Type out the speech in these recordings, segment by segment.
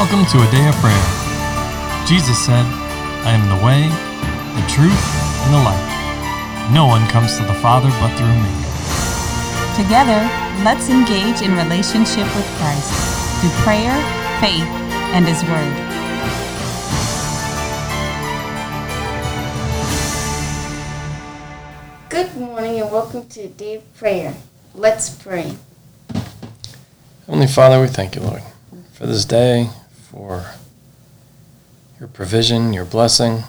Welcome to a day of prayer. Jesus said, I am the way, the truth, and the life. No one comes to the Father but through me. Together, let's engage in relationship with Christ through prayer, faith, and His Word. Good morning and welcome to a day of prayer. Let's pray. Heavenly Father, we thank you, Lord, for this day, for your provision, your blessing,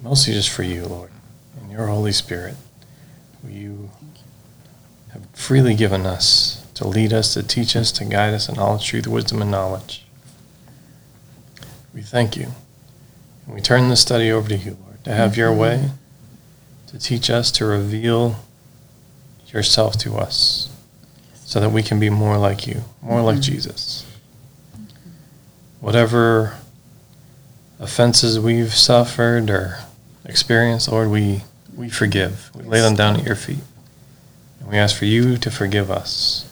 mostly just for you, Lord, and your Holy Spirit, who you have freely given us to lead us, to teach us, to guide us in all truth, wisdom, and knowledge. We thank you. And we turn this study over to you, Lord, to have your way, to teach us, to reveal yourself to us, so that we can be more like you, more like mm-hmm. Jesus. Whatever offenses we've suffered or experienced, Lord, we, we forgive. We lay them down at your feet. And we ask for you to forgive us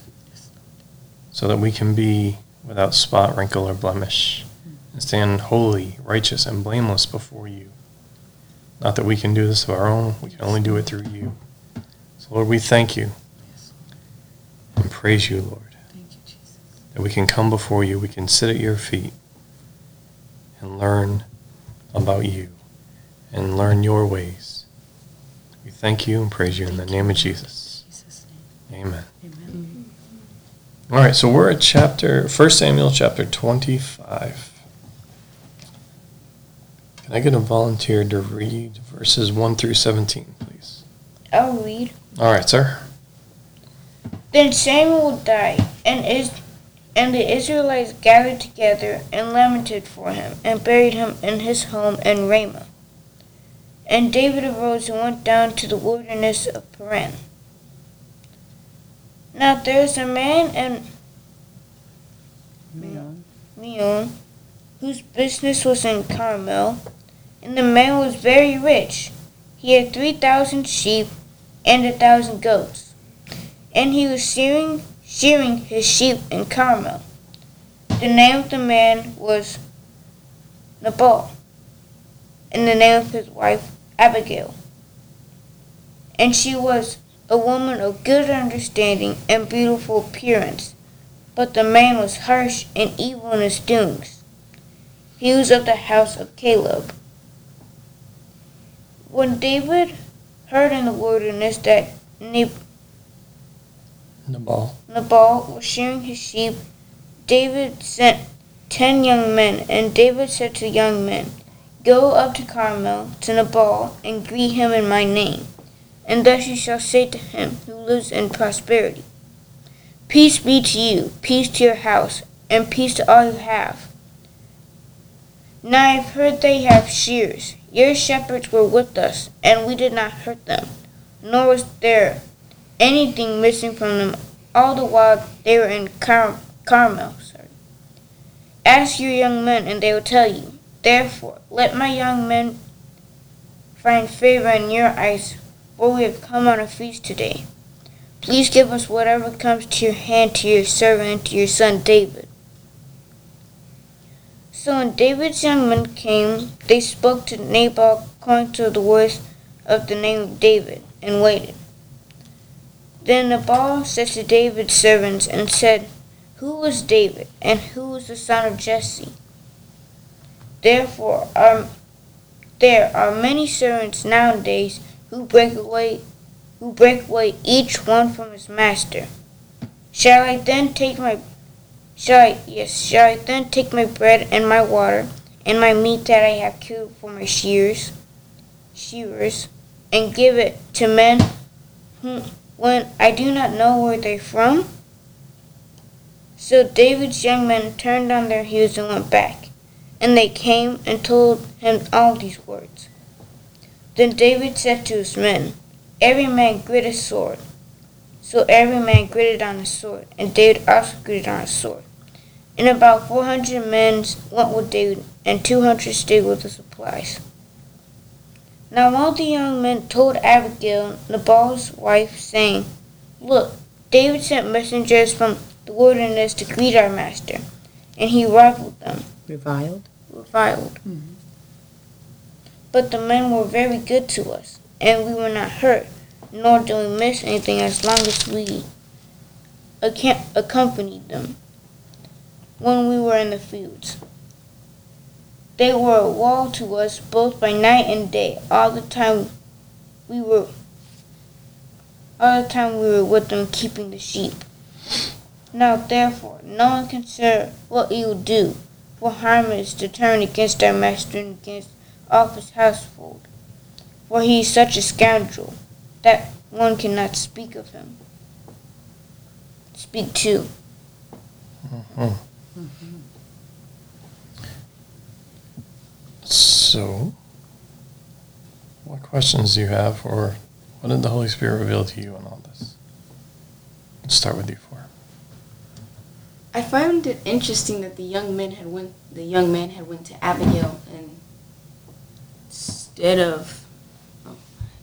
so that we can be without spot, wrinkle, or blemish and stand holy, righteous, and blameless before you. Not that we can do this of our own, we can only do it through you. So, Lord, we thank you and praise you, Lord, you, that we can come before you, we can sit at your feet and learn about you and learn your ways. We thank you and praise you in the name of Jesus. Jesus' Amen. Amen. Mm-hmm. All right, so we're at chapter 1 Samuel chapter 25. Can I get a volunteer to read verses 1 through 17, please? I'll read. All right, sir. Then Samuel died, and is and the Israelites gathered together and lamented for him, and buried him in his home in Ramah. And David arose and went down to the wilderness of Paran. Now there is a man in. Maon, whose business was in Carmel, and the man was very rich. He had three thousand sheep and a thousand goats, and he was shearing shearing his sheep in Carmel. The name of the man was Nabal, and the name of his wife Abigail. And she was a woman of good understanding and beautiful appearance. But the man was harsh and evil in his doings. He was of the house of Caleb. When David heard in the wilderness that Nab- Nabal. Nabal was shearing his sheep, David sent ten young men, and David said to the young men, Go up to Carmel, to Nabal, and greet him in my name. And thus you shall say to him who lives in prosperity, Peace be to you, peace to your house, and peace to all you have. Now I have heard they have shears. Your shepherds were with us, and we did not hurt them, nor was there anything missing from them all the while they were in Car- Carmel. Sorry. Ask your young men, and they will tell you. Therefore, let my young men find favor in your eyes, for we have come on a feast today. Please give us whatever comes to your hand to your servant to your son David. So when David's young men came, they spoke to Nabal according to the words of the name of David, and waited. Then the Nabal said to David's servants and said, Who was David, and who was the son of Jesse? Therefore are, there are many servants nowadays who break away who break away each one from his master. Shall I then take my shall I yes, shall I then take my bread and my water and my meat that I have killed for my shears shearers and give it to men whom when I do not know where they're from? So David's young men turned on their heels and went back, and they came and told him all these words. Then David said to his men, Every man grit his sword. So every man gritted on his sword, and David also gritted on his sword. And about four hundred men went with David, and two hundred stayed with the supplies. Now all the young men told Abigail, Nabal's wife, saying, Look, David sent messengers from the wilderness to greet our master. and he reviled them, Reviled? reviled. Mhm. But the men were very good to us, and we were not hurt, nor did we miss anything as long as we accompanied them when we were in the fields. They were a wall to us both by night and day, all the time we were all the time we were with them keeping the sheep. Now therefore no one consider what you do, for harm is determined against our master and against all his household. For he is such a scoundrel that one cannot speak of him. Speak to. Mhm. So, what questions do you have, or what did the Holy Spirit reveal to you in all this? Let's start with you four. I found it interesting that the young man had went. The young man had went to Abigail, and instead of um,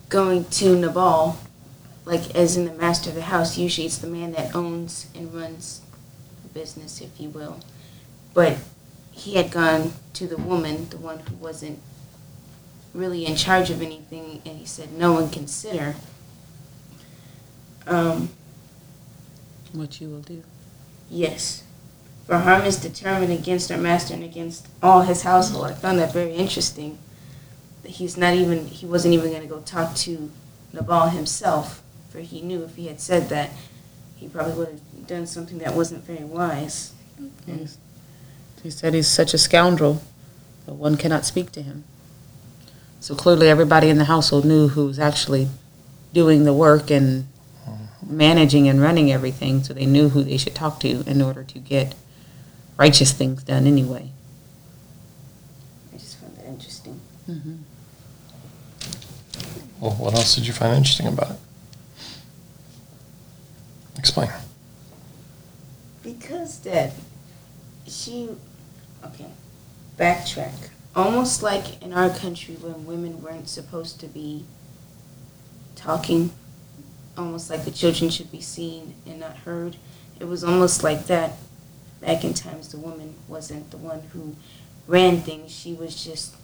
going to Nabal, like as in the master of the house, usually it's the man that owns and runs the business, if you will. But he had gone to the woman, the one who wasn't really in charge of anything, and he said, "No one consider." Um, What you will do. Yes. For harm is determined against our master and against all his household. I found that very interesting. That he's not even he wasn't even gonna go talk to Nabal himself, for he knew if he had said that, he probably would have done something that wasn't very wise. He's- He said he's such a scoundrel that one cannot speak to him. So clearly, everybody in the household knew who was actually doing the work and managing and running everything, so they knew who they should talk to in order to get righteous things done anyway. I just found that interesting. Mm-hmm. Well, what else did you find interesting about it? Explain. Because that she okay, backtrack. Almost like in our country when women weren't supposed to be talking, almost like the children should be seen and not heard. It was almost like that back in times the woman wasn't the one who ran things. She was just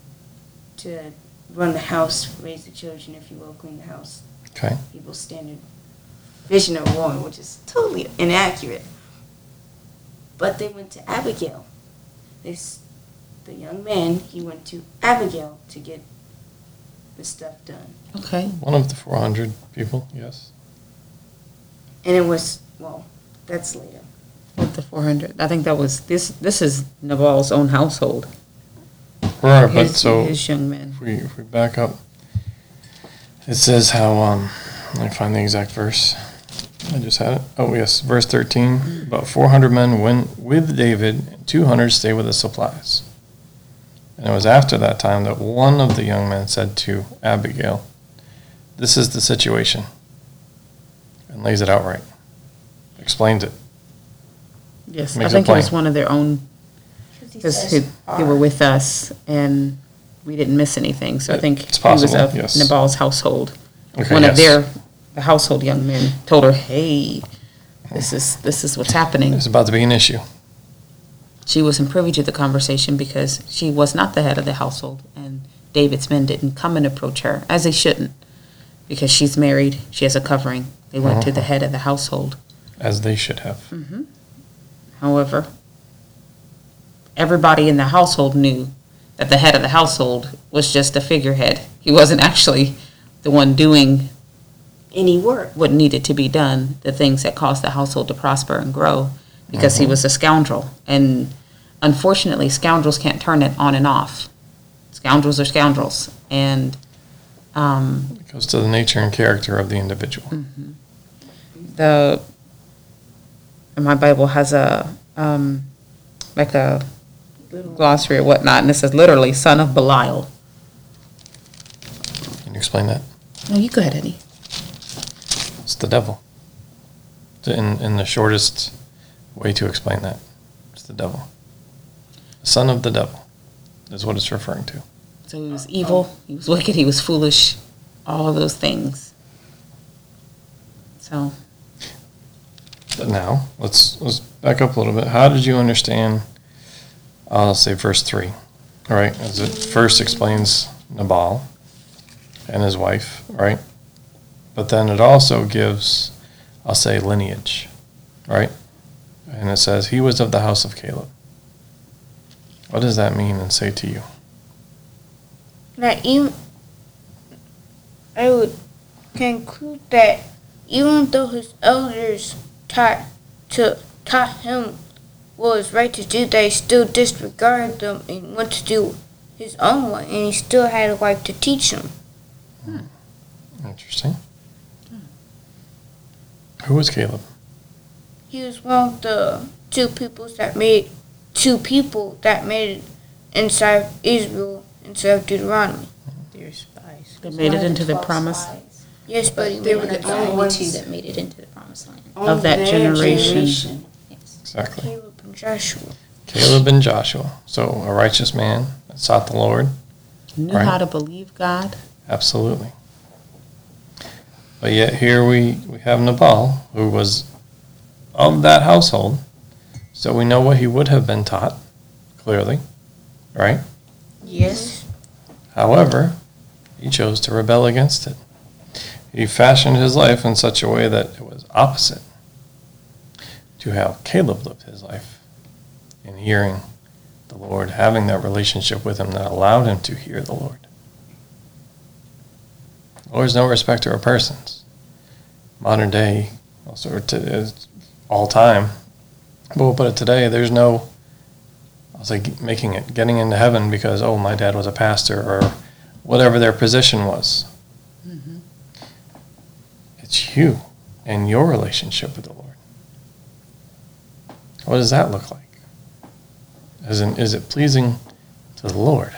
to run the house, raise the children, if you will, clean the house. Okay. People's standard vision of a woman, which is totally inaccurate. But they went to Abigail. This, the young man, he went to Abigail to get the stuff done. Okay. One of the 400 people, yes. And it was, well, that's later. With the 400. I think that was, this, this is Nabal's own household. Right, but His- so His young men. if we, if we back up, it says how, um, let me find the exact verse. I just had it. Oh, yes, verse 13. About 400 men went with David, and 200 stayed with the supplies. And it was after that time that one of the young men said to Abigail, This is the situation. And lays it out right. Explains it. Yes, I Makes it think it was one of their own, because they were with us and we didn't miss anything. So I think it's he was of yes. Nabal's household. Okay, One of their, the household young men told her, hey, this is, this is what's happening. It's about to be an issue. She wasn't privy to the conversation because she was not the head of the household, and David's men didn't come and approach her, as they shouldn't, because she's married, she has a covering. They went to the head of the household. As they should have. hmm However, everybody in the household knew that the head of the household was just a figurehead. He wasn't actually the one doing Any work. what needed to be done, the things that caused the household to prosper and grow, because he Mhm. was a scoundrel. And unfortunately, scoundrels can't turn it on and off. Scoundrels are scoundrels. And um, It goes to the nature and character of the individual. Mm-hmm. the my Bible has a um, like a Little glossary or whatnot, and it says literally "son of Belial." Can you explain that? No, you go ahead, Eddie. The devil. In, in the shortest way to explain that, it's the devil. Son of the devil is what it's referring to. So he was evil, he was wicked, he was foolish, all of those things. So But now, let's, let's back up a little bit. How did you understand uh, I'll say verse 3. All right, as it first explains Nabal and his wife, right? But then it also gives, I'll say, lineage, right? And it says, he was of the house of Caleb. What does that mean and say to you? That even I would conclude that even though his elders taught to taught him what was right to do, they still disregarded them and went to do his own way, and he still had a wife to teach him. Hmm. Interesting. Who was Caleb? He was one of the two peoples that made two people that made it inside of Israel inside of Deuteronomy. They're spies. They made it into the 12 promise. spies. Yes, but he They were the only only one. that made it into the promised land. Of that their generation. Yes. Exactly. Caleb and Joshua. Caleb and Joshua. So a righteous man that sought the Lord. Knew Right. how to believe God. Absolutely. But yet here we, we have Nabal, who was of that household. So we know what he would have been taught, clearly, right? Yes. However, he chose to rebel against it. He fashioned his life in such a way that it was opposite to how Caleb lived his life in hearing the Lord, having that relationship with him that allowed him to hear the Lord. The Lord's no respecter of persons. Modern day, also t- is all time, but we'll put it today, there's no I'll say making it, getting into heaven because, oh, my dad was a pastor or whatever their position was. Mm-hmm. It's you and your relationship with the Lord. What does that look like? As in, is it pleasing to the Lord?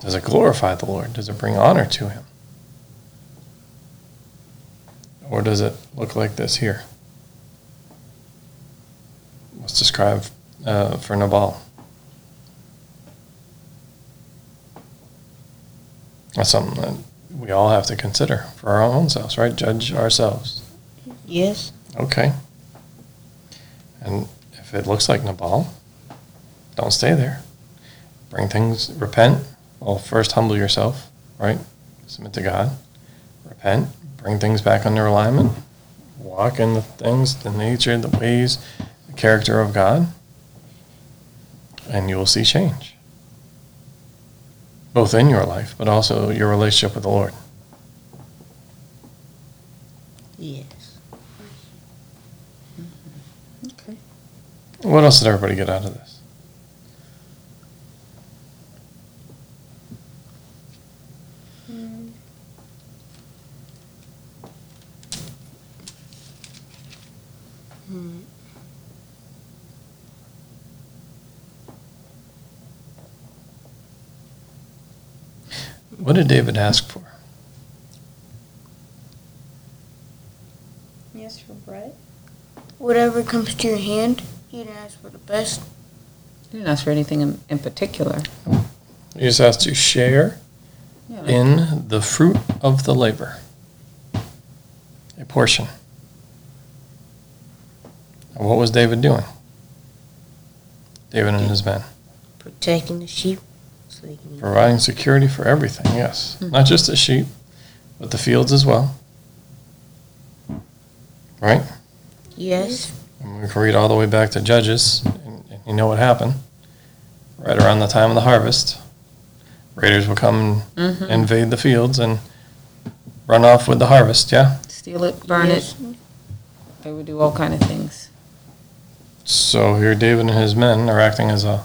Does it glorify the Lord? Does it bring honor to Him? Or does it look like this here? Let's describe uh, for Nabal. That's something that we all have to consider for our own selves, right? Judge ourselves. Yes. Okay. And if it looks like Nabal, don't stay there. Bring things, repent. Well, first humble yourself, right? Submit to God. Repent. Bring things back under alignment. Walk in the things, the nature, the ways, the character of God. And you will see change. Both in your life, but also your relationship with the Lord. Yes. Mm-hmm. Okay. What else did everybody get out of this? What did David ask for? Yes, for bread. Whatever comes to your hand, he didn't ask for the best. He didn't ask for anything in, in particular. He just asked to share Yeah, in the fruit of the labor. A portion. And what was David doing? David and his men. Protecting the sheep so they can eat. Providing security for everything, yes. Hmm. Not just the sheep, but the fields as well. Right? Yes. And we can read all the way back to Judges, and, and you know what happened. Right around the time of the harvest, raiders will come and Mhm. invade the fields and run off with the harvest, yeah? Steal it, burn Yes. it. They would do all kind of things. So here David and his men are acting as a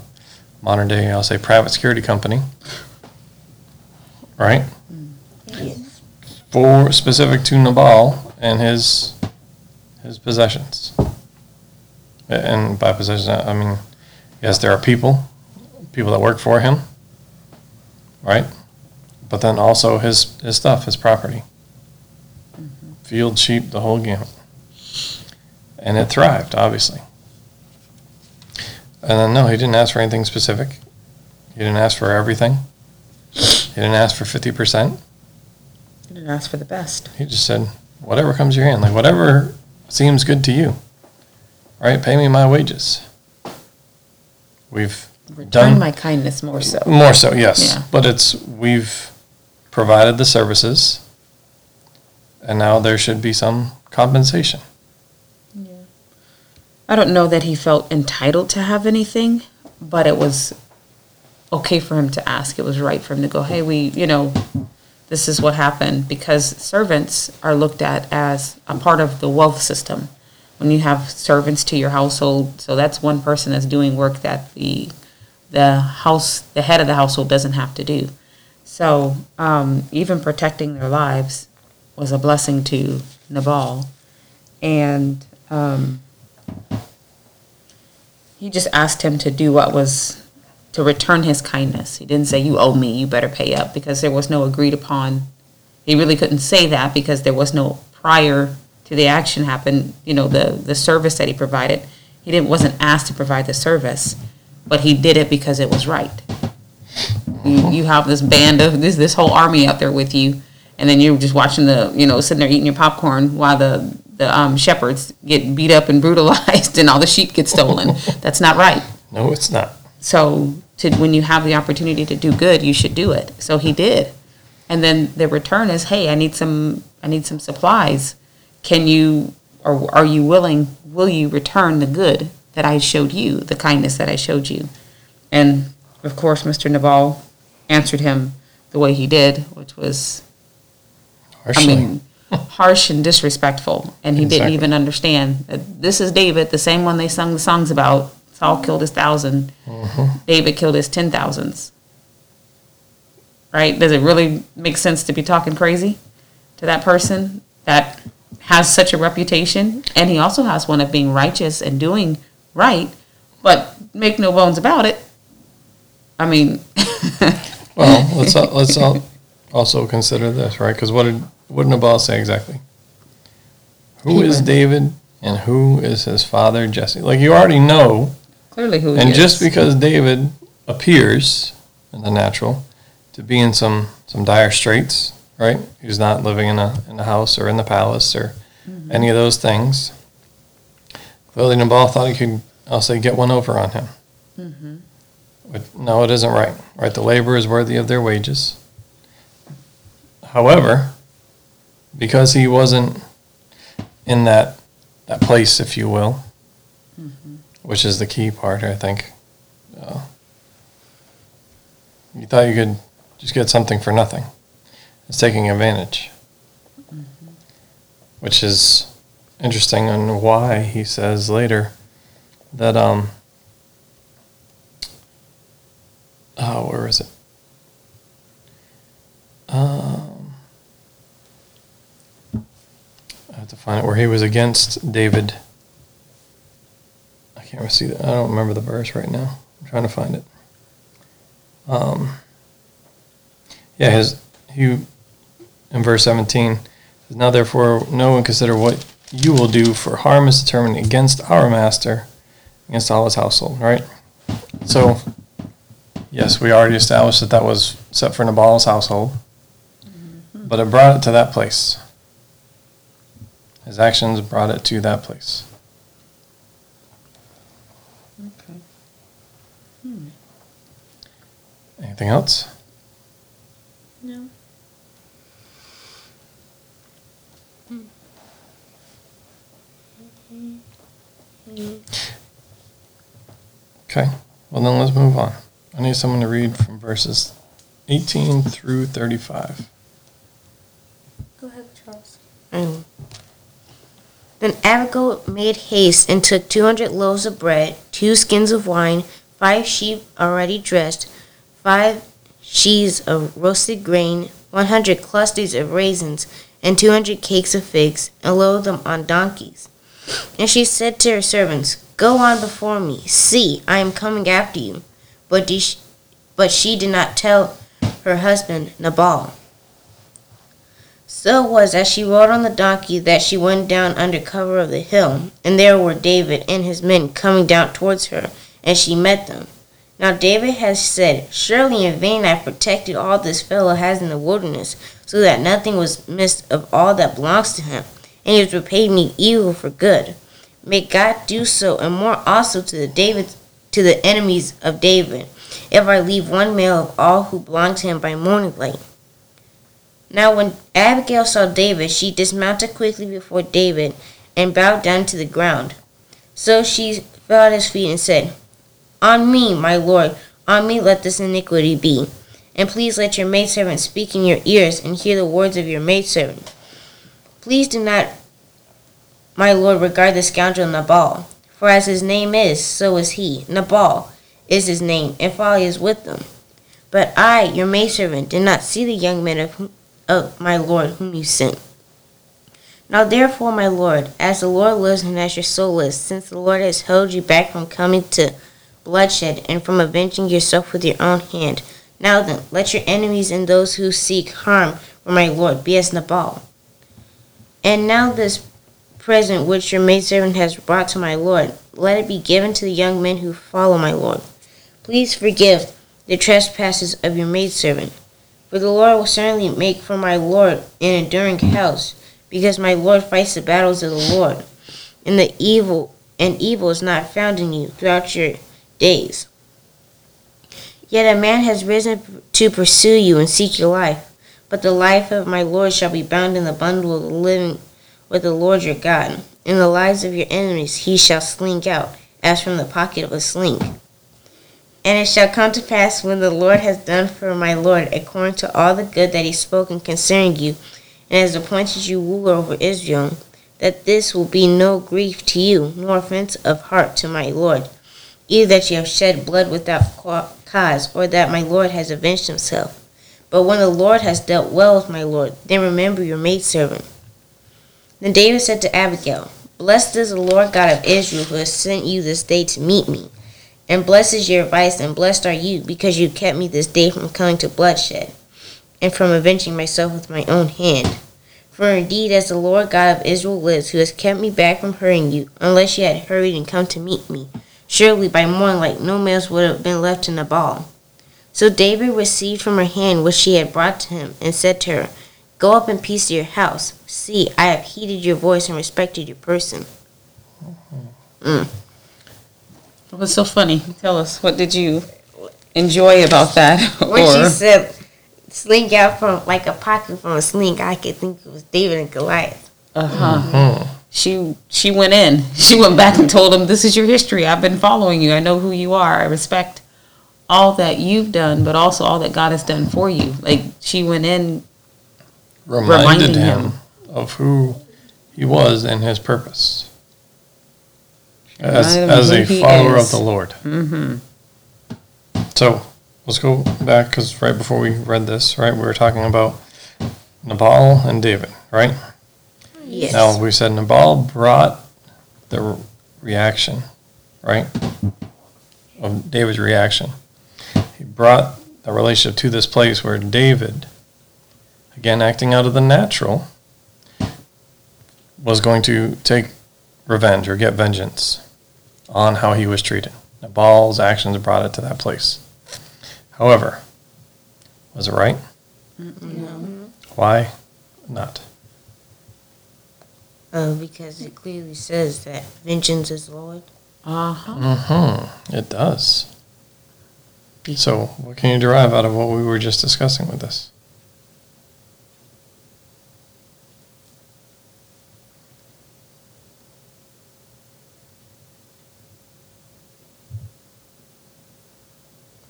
modern day, I'll say, private security company. Right? Yes. For specific to Nabal and his his possessions. And by possessions, I mean, yes, there are people, people that work for him, right? But then also his his stuff, his property, mm-hmm. field, sheep, the whole gamut, and it thrived, obviously. And then no, he didn't ask for anything specific. He didn't ask for everything. He didn't ask for fifty percent. He didn't ask for the best. He just said, whatever comes to your hand, like whatever seems good to you. Right? Pay me my wages. we've Return done my kindness more so. more so, yes. Yeah. But it's we've provided the services, and now there should be some compensation. I don't know that he felt entitled to have anything, but it was okay for him to ask. It was right for him to go, hey, we, you know, this is what happened because servants are looked at as a part of the wealth system. When you have servants to your household, so that's one person that's doing work that the the house, the head of the household doesn't have to do. So um, even protecting their lives was a blessing to Nabal, and um, he just asked him to do what was to return his kindness. He didn't say, You owe me, you better pay up, because there was no agreed upon. He really couldn't say that because there was no prior to the action happen, you know, the, the service that he provided. He didn't wasn't asked to provide the service, but he did it because it was right. You, you have this band of this this whole army out there with you, and then you're just watching the you know sitting there eating your popcorn while the the um, shepherds get beat up and brutalized and all the sheep get stolen. That's not right. No, it's not. So to, when you have the opportunity to do good, you should do it. So he did. And then the return is, hey, I need some I need some supplies. Can you or are you willing will you return the good that I showed you, the kindness that I showed you? And of course Mr. Nabal answered him the way he did, which was Harshly. I mean, harsh and disrespectful. And he didn't even understand that this is David, the same one they sung the songs about. Saul killed his 1000 uh-huh. David killed his ten thousands. Right? Does it really make sense to be talking crazy to that person that has such a reputation? And he also has one of being righteous and doing right, but make no bones about it. I mean, Well, let's let's al- also consider this, right? Because what did what did Nabal say exactly? Who is David and who is his father Jesse? Like you already know, clearly who he and just because David appears in the natural to be in some some dire straits, right? He's not living in a in a house or in the palace or mm-hmm. any of those things. Clearly, Nabal thought he could, I'll say, get one over on him. Mm-hmm. But no, it isn't right. Right, the labor is worthy of their wages. However, because he wasn't in that that place, if you will, which is the key part, I think. Uh, you thought you could just get something for nothing. It's taking advantage, which is interesting, and why he says later that um. Oh, where is it? Um, I have to find it where he was against David. I can't see that. I don't remember the verse right now. I'm trying to find it. Um, yeah, his he in verse 17 says, "Now therefore no one consider what you will do, for harm is determined against our master, against all his household." Right. So, yes, we already established that that was set for Nabal's household, but it brought it to that place. His actions brought it to that place. Okay. Hmm. Anything else? No. Okay. Well, then let's move on. I need someone to read from verses 18 through 35. Go ahead, Charles. Mm. Then Abigail made haste and took two hundred loaves of bread, two skins of wine, five sheep already dressed, five sheaves of roasted grain, one hundred clusters of raisins, and two hundred cakes of figs, and loaded them on donkeys. And she said to her servants, Go on before me. See, I am coming after you. But, de- but she did not tell her husband Nabal. So it was as she rode on the donkey that she went down under cover of the hill, and there were David and his men coming down towards her, and she met them. Now David has said, Surely in vain I protected all this fellow has in the wilderness, so that nothing was missed of all that belongs to him, and he has repaid me evil for good. May God do so and more also to the David to the enemies of David, if I leave one male of all who belong to him by morning light. Now, when Abigail saw David, she dismounted quickly before David and bowed down to the ground. So she fell at his feet and said, On me, my lord, on me let this iniquity be. And please let your maidservant speak in your ears and hear the words of your maidservant. Please do not, my lord, regard the scoundrel Nabal, for as his name is, so is he. Nabal is his name, and folly is with them. But I, your maidservant, did not see the young men of, whom, of my lord whom you sent. Now therefore, my lord, as the Lord lives and as your soul lives, since the Lord has held you back from coming to bloodshed and from avenging yourself with your own hand, now then, let your enemies and those who seek harm for my lord be as Nabal. And now this present which your maidservant has brought to my lord, let it be given to the young men who follow my lord. Please forgive the trespasses of your maidservant, for the Lord will certainly make for my lord an enduring house, because my lord fights the battles of the Lord, and the evil and evil is not found in you throughout your days. Yet a man has risen to pursue you and seek your life, but the life of my Lord shall be bound in the bundle of the living with the Lord your God. In the lives of your enemies he shall slink out, as from the pocket of a sling. And it shall come to pass when the Lord has done for my Lord according to all the good that he spoken concerning you, and has appointed you ruler over Israel, that this will be no grief to you, nor offense of heart to my Lord, either that you have shed blood without cause, or that my Lord has avenged himself. But when the Lord has dealt well with my Lord, then remember your maidservant. Then David said to Abigail, Blessed is the Lord God of Israel who has sent you this day to meet me. And blessed is your advice, and blessed are you, because you kept me this day from coming to bloodshed, and from avenging myself with my own hand. For indeed, as the Lord God of Israel lives, who has kept me back from hurting you, unless you had hurried and come to meet me, surely by morning light no males would have been left in Nabal. So David received from her hand what she had brought to him, and said to her, Go up in peace to your house. See, I have heeded your voice and respected your person. Mm. What's so funny? Tell us, what did you enjoy about that? When she said, "Sling out from like a pocket from a sling," I could think it was David and Goliath. uh huh. She she went in. She went back and told him, "This is your history. I've been following you. I know who you are. I respect all that you've done, but also all that God has done for you." Like she went in reminded Reminding him, him. of who he was and his purpose as, as a follower of the Lord. Mm-hmm. So let's go back because right before we read this, right, we were talking about Nabal and David, right? Yes. Now we said Nabal brought the re- reaction, right, of David's reaction. He brought the relationship to this place where David, again acting out of the natural, was going to take revenge or get vengeance on how he was treated. Nabal's actions brought it to that place. However, was it right? Why not? Uh, because it clearly says that vengeance is Lord. Uh huh. Mm-hmm. It does. So, what can you derive out of what we were just discussing with this?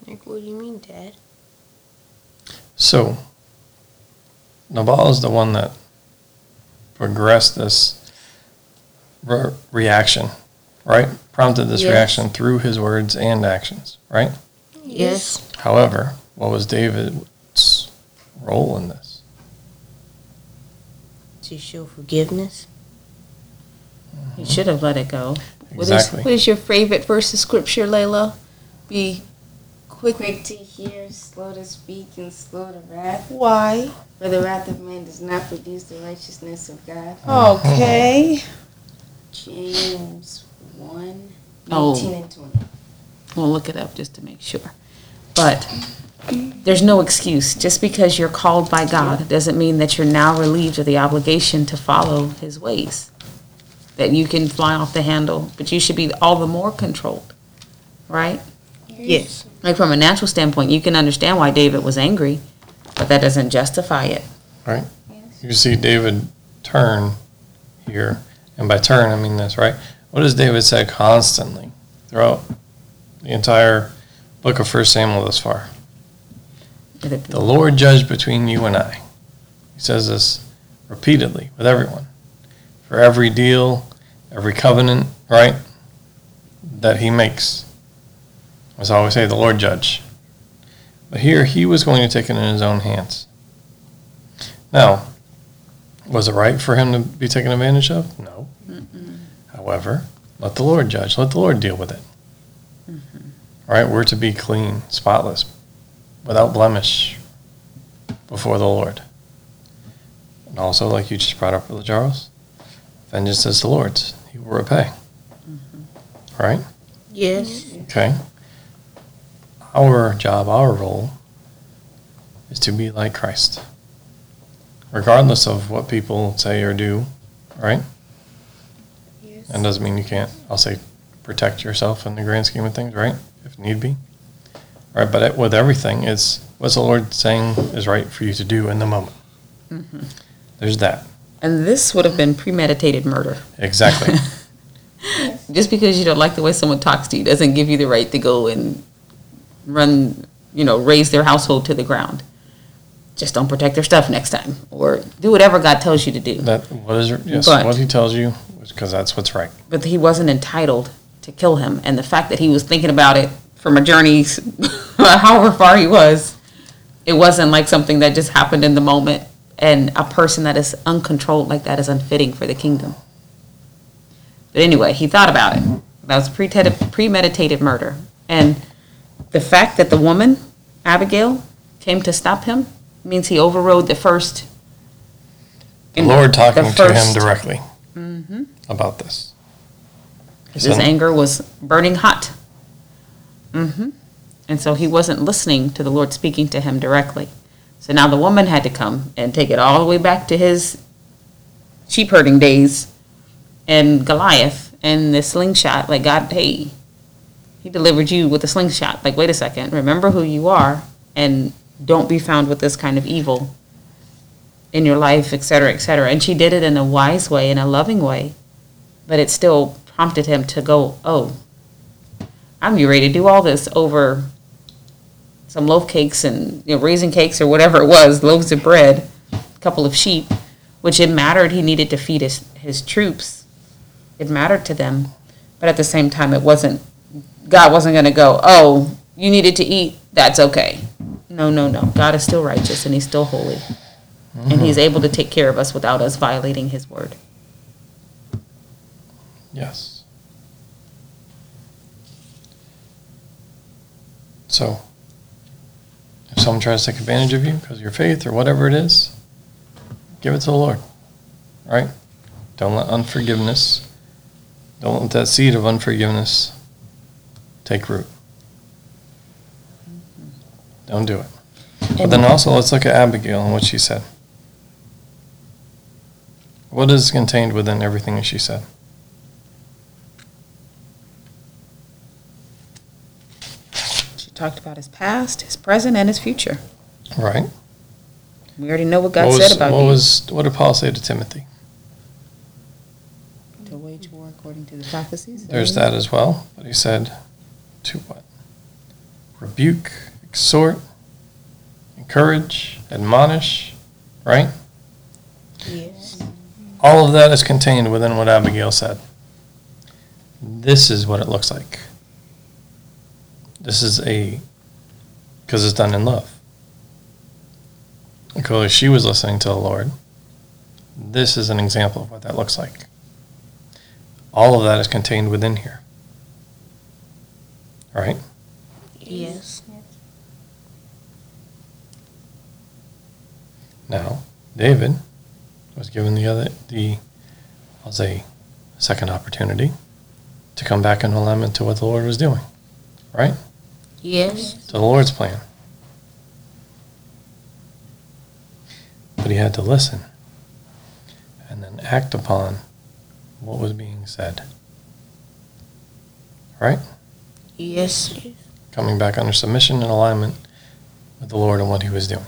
Like, what do you mean, Dad? So, Nabal is the one that progressed this re- reaction, right? Prompted this Yes. reaction through his words and actions, right? Yes. However, what was David's role in this? To show forgiveness. He should have let it go. What is, Exactly. what is your favorite verse of scripture, Layla? Be quick. Quick to hear, slow to speak, and slow to wrath. Why? For the wrath of man does not produce the righteousness of God. Okay. James 1 Oh. 19 and 20. We'll look it up just to make sure. But there's no excuse. Just because you're called by God doesn't mean that you're now relieved of the obligation to follow His ways. That you can fly off the handle, but you should be all the more controlled right? Yes. Like from a natural standpoint, you can understand why David was angry, but that doesn't justify it. Right. You see David turn here, and by turn I mean this, right? What does David say constantly throughout the entire book of First Samuel thus far? The Lord judge between you and I. He says this repeatedly with everyone. For every deal, every covenant, right, that he makes. As I always say, the Lord judge. But here he was going to take it in his own hands. Now, was it right for him to be taken advantage of? No. However, let the Lord judge. Let the Lord deal with it. All right, we're to be clean, spotless, without blemish before the Lord. And also, like you just brought up, Brother Charles, vengeance is the Lord's. He will repay. All right? Yes. Mm-hmm. Okay. Our job, our role, is to be like Christ. Regardless of what people say or do, right? Yes. That doesn't mean you can't, I'll say, protect yourself in the grand scheme of things, right? If need be. Right, but it- with everything, it's what's the Lord saying is right for you to do in the moment. Mm-hmm. There's that. And this would have been premeditated murder. Exactly. Just because you don't like the way someone talks to you doesn't give you the right to go and run, you know, raise their household to the ground. Just don't protect their stuff next time, or do whatever God tells you to do. that what is yes, But- what he tells you because that's what's right. But he wasn't entitled to kill him, and the fact that he was thinking about it from a journey, however far he was, it wasn't like something that just happened in the moment. And a person that is uncontrolled like that is unfitting for the kingdom. But anyway, he thought about it. That was premeditated, premeditated murder. And the fact that the woman, Abigail, came to stop him means he overrode the first. The Lord talking the to him directly about this. His Son- anger was burning hot. Mm-hmm. And so he wasn't listening to the Lord speaking to him directly. So now the woman had to come and take it all the way back to his sheep herding days and Goliath and the slingshot. Like, God, hey, he delivered you with a slingshot. Like, wait a second, remember who you are and don't be found with this kind of evil in your life, et cetera, et cetera. And she did it in a wise way, in a loving way but it still prompted him to go, oh, I'm ready to do all this over some loaf cakes and you know, raisin cakes or whatever it was, loaves of bread, a couple of sheep, which it mattered. He needed to feed his, his troops. It mattered to them. But at the same time, it wasn't, God wasn't going to go, oh, you needed to eat, that's okay. No, no, no. God is still righteous and he's still holy. And he's mm-hmm. able to take care of us without us violating his word. Yes. So, if someone tries to take advantage of you because of your faith or whatever it is, give it to the Lord. Right? Don't let unforgiveness, don't let that seed of unforgiveness take root. Mm-hmm. Don't do it. But then also, let's look at Abigail and what she said. What is contained within everything that she said? She talked about his past, his present, and his future. Right? We already know what God what was, said about what you. was what did Paul say to Timothy? to wage war according to the prophecies. There's that as well. But he said to what? Rebuke, exhort, encourage, admonish, right? Yes. All of that is contained within what Abigail said. This is what it looks like. This is a because it's done in love. Because she was listening to the Lord. This is an example of what that looks like. All of that is contained within here. Right? Yes. Now, David was given the other the I'll say second opportunity to come back and alignment to what the Lord was doing. Right? Yes. To the Lord's plan. But he had to listen and then act upon what was being said. Right? Yes. coming back under submission and alignment with the Lord and what He was doing.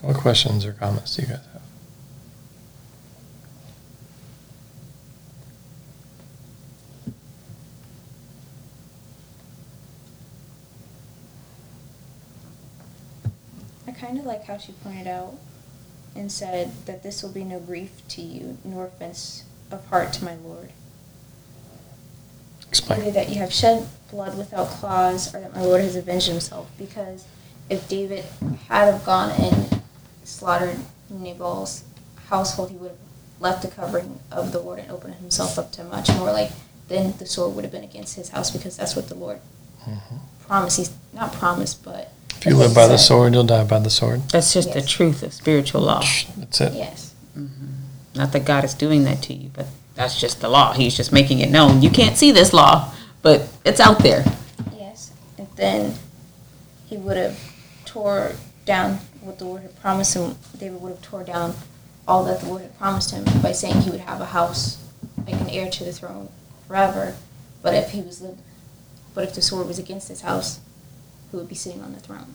What questions or comments do you guys have? I kind of like how she pointed out and said that this will be no grief to you, nor offense of heart to my Lord. Either Explain. that you have shed blood without cause, or that my Lord has avenged himself. Because if David had have gone and slaughtered Nabal's household, he would have left the covering of the Lord and opened himself up to much more. Like then the sword would have been against his house, because that's what the Lord Mhm. promised. He's not promised, but If you live by the sword, you'll die by the sword. That's just the truth of spiritual law. That's it. yes. Mm-hmm. Not that God is doing that to you, but that's just the law. He's just making it known. You can't see this law, but it's out there. Yes, and then he would have tore down what the Lord had promised him. David would have tore down all that the Lord had promised him by saying he would have a house, like an heir to the throne forever. But if he was, li- but if the sword was against his house, who would be sitting on the throne?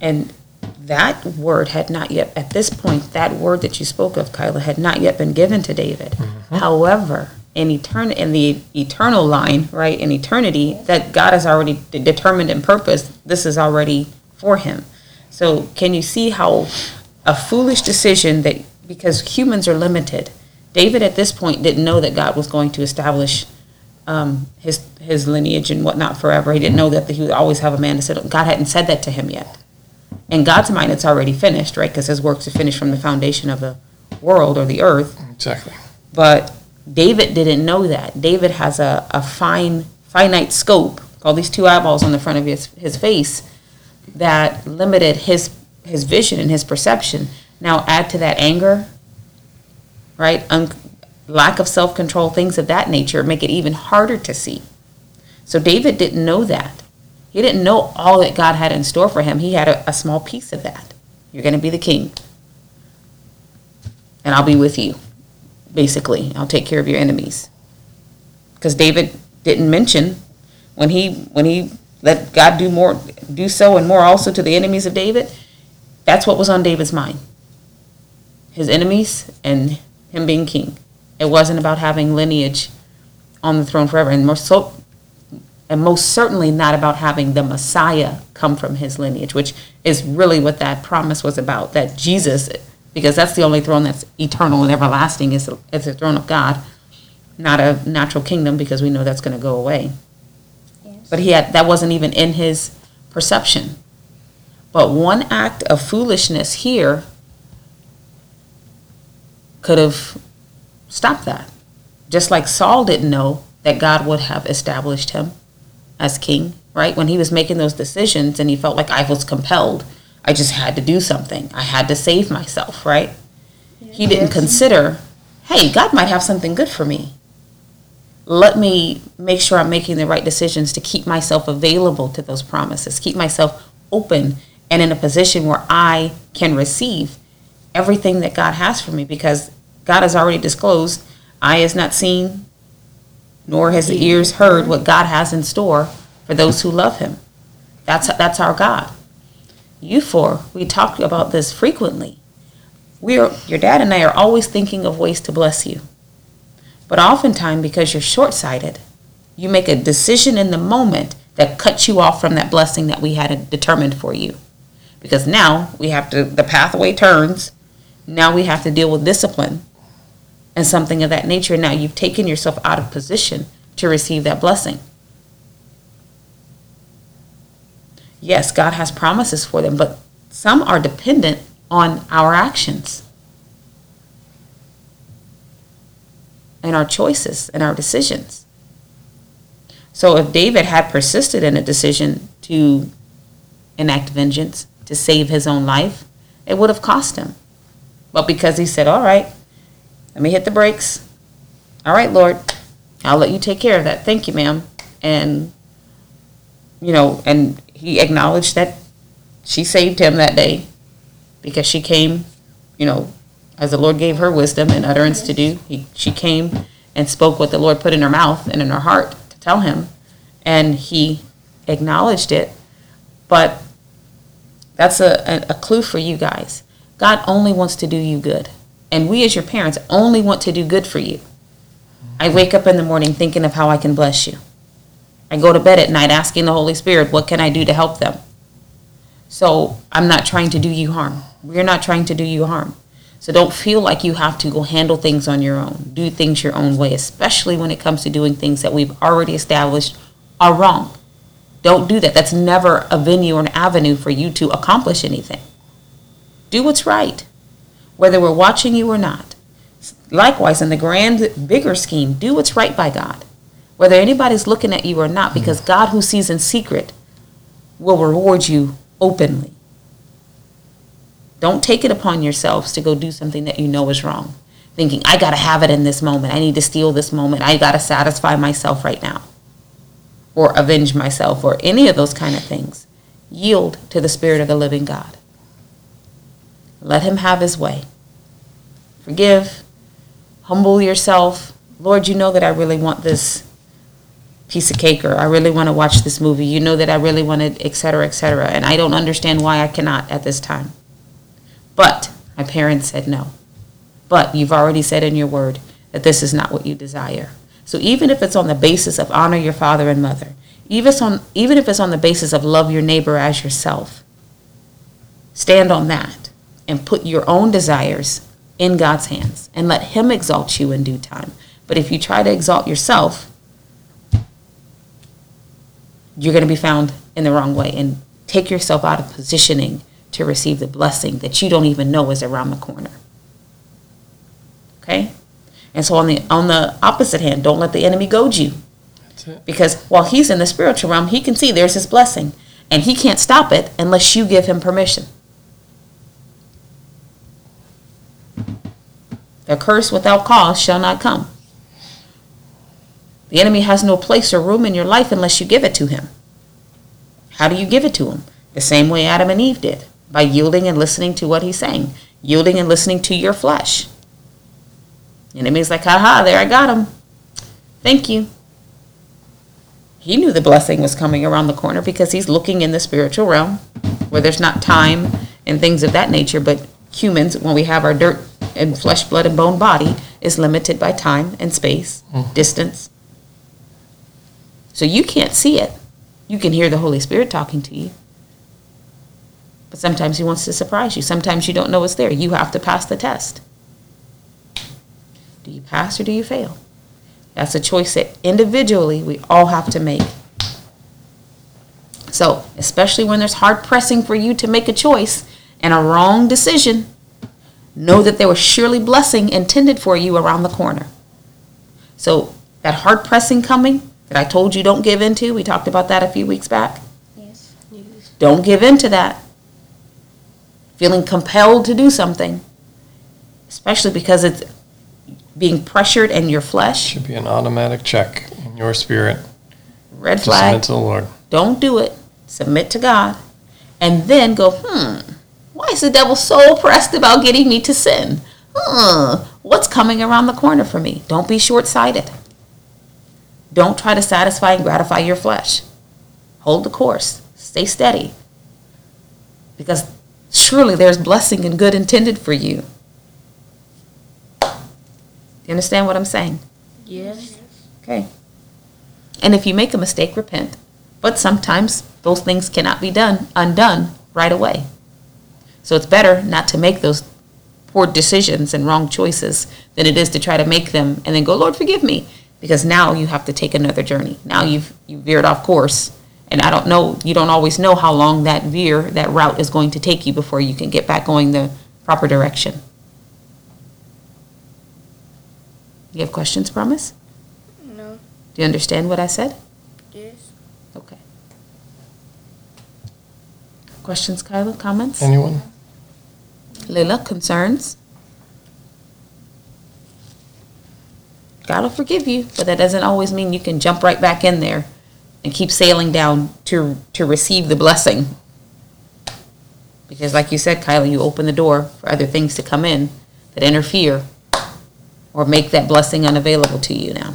And that word had not yet, at this point, that word that you spoke of, Kyla, had not yet been given to David. Mm-hmm. However, in etern- in the eternal line, right, in eternity, that God has already de- determined in purpose, this is already for him. So can you see how a foolish decision that, because humans are limited, David at this point didn't know that God was going to establish um, his his lineage and whatnot forever. He didn't know that he would always have a man to sit. on. God hadn't said that to him yet. In God's mind, it's already finished, right? Because His works are finished from the foundation of the world or the earth. Exactly. But David didn't know that. David has a, a fine finite scope, all these two eyeballs on the front of his his face, that limited his his vision and his perception. Now add to that anger, right? Un- lack of self control, things of that nature make it even harder to see. So David didn't know that. He didn't know all that God had in store for him. He had a, a small piece of that. You're going to be the king, and I'll be with you. Basically, I'll take care of your enemies. Because David didn't mention when he when he let God do more, do so and more also to the enemies of David. That's what was on David's mind. His enemies and him being king. It wasn't about having lineage on the throne forever, and more so, and most certainly not about having the Messiah come from his lineage, which is really what that promise was about. That Jesus, because that's the only throne that's eternal and everlasting, is is the throne of God, not a natural kingdom, because we know that's going to go away. Yes. But he had that wasn't even in his perception. But one act of foolishness here could have stopped that. Just like Saul didn't know that God would have established him as king, right? When he was making those decisions and he felt like I was compelled, I just had to do something. I had to save myself, right? He didn't Yes. consider, hey, God might have something good for me. Let me make sure I'm making the right decisions to keep myself available to those promises, keep myself open and in a position where I can receive everything that God has for me because God has already disclosed, eye has not seen, nor has the ears heard what God has in store for those who love Him. That's that's our God. You four, we talk about this frequently. We are your dad and I are always thinking of ways to bless you. But oftentimes, because you're short sighted, you make a decision in the moment that cuts you off from that blessing that we had determined for you. Because now we have to, the pathway turns. Now we have to deal with discipline and something of that nature. Now you've taken yourself out of position to receive that blessing. Yes, God has promises for them, but some are dependent on our actions and our choices and our decisions. So if David had persisted in a decision to enact vengeance to save his own life, it would have cost him. But because he said, All right, let me hit the brakes. All right, Lord, I'll let you take care of that. Thank you, ma'am. And, you know, and he acknowledged that she saved him that day because she came, you know, as the Lord gave her wisdom and utterance to do. He, she came and spoke what the Lord put in her mouth and in her heart to tell him, and he acknowledged it. But that's a, a, a clue for you guys. God only wants to do you good. And we, as your parents, only want to do good for you. I wake up in the morning thinking of how I can bless you. I go to bed at night asking the Holy Spirit, what can I do to help them? So I'm not trying to do you harm. We're not trying to do you harm. So don't feel like you have to go handle things on your own, do things your own way, especially when it comes to doing things that we've already established are wrong. Don't do that. That's never a venue or an avenue for you to accomplish anything. Do what's right, whether we're watching you or not. Likewise, in the grand, bigger scheme, do what's right by God, whether anybody's looking at you or not, because hmm. God, who sees in secret, will reward you openly. Don't take it upon yourselves to go do something that you know is wrong, thinking, I got to have it in this moment. I need to steal this moment. I got to satisfy myself right now, or avenge myself, or any of those kind of things. Yield to the Spirit of the living God. Let Him have His way. Forgive, humble yourself. Lord, you know that I really want this piece of cake or I really want to watch this movie. You know that I really want it, et cetera, et cetera. And I don't understand why I cannot at this time. But my parents said no. But you've already said in your word that this is not what you desire. So even if it's on the basis of honor your father and mother, even on, even if it's on the basis of love your neighbor as yourself, stand on that and put your own desires in God's hands and let Him exalt you in due time. But if you try to exalt yourself, you're going to be found in the wrong way and take yourself out of positioning to receive the blessing that you don't even know is around the corner. Okay? And so on the on the opposite hand, don't let the enemy goad you. That's it. Because while he's in the spiritual realm, he can see there's his blessing. And he can't stop it unless you give him permission. The curse without cause shall not come. The enemy has no place or room in your life unless you give it to him. How do you give it to him? The same way Adam and Eve did, by yielding and listening to what he's saying, yielding and listening to your flesh. The enemy's like, haha, there I got him. Thank you. He knew the blessing was coming around the corner because he's looking in the spiritual realm where there's not time and things of that nature, but humans, when we have our dirt and flesh, blood, and bone body, is limited by time and space, hmm. distance. So you can't see it. You can hear the Holy Spirit talking to you. But sometimes He wants to surprise you. Sometimes you don't know it's there. You have to pass the test. Do you pass or do you fail? That's a choice that individually we all have to make. So, especially when there's hard pressing for you to make a choice and a wrong decision, know that there was surely blessing intended for you around the corner. So, that hard pressing coming that I told you don't give into, we talked about that a few weeks back. Yes. Don't give in to that. Feeling compelled to do something, especially because it's being pressured in your flesh. Should be an automatic check in your spirit Red to flag. submit to the Lord. Don't do it. Submit to God. And then go, hmm, why is the devil so pressed about getting me to sin? Hmm, what's coming around the corner for me? Don't be short sighted. Don't try to satisfy and gratify your flesh. Hold the course. Stay steady. Because surely there's blessing and good intended for you. You understand what I'm saying? Yes. Okay. And if you make a mistake, repent. But sometimes those things cannot be done undone right away. So it's better not to make those poor decisions and wrong choices than it is to try to make them and then go, Lord, forgive me. Because now you have to take another journey. Now you've you veered off course. And I don't know, you don't always know how long that veer, that route is going to take you before you can get back going the proper direction. You have questions, Promise? No. Do you understand what I said? Yes. Okay. Questions, Kyla? Comments? Anyone? Lila, concerns? God will forgive you, but that doesn't always mean you can jump right back in there and keep sailing down to to receive the blessing. Because like you said, Kylie, you open the door for other things to come in that interfere or make that blessing unavailable to you now.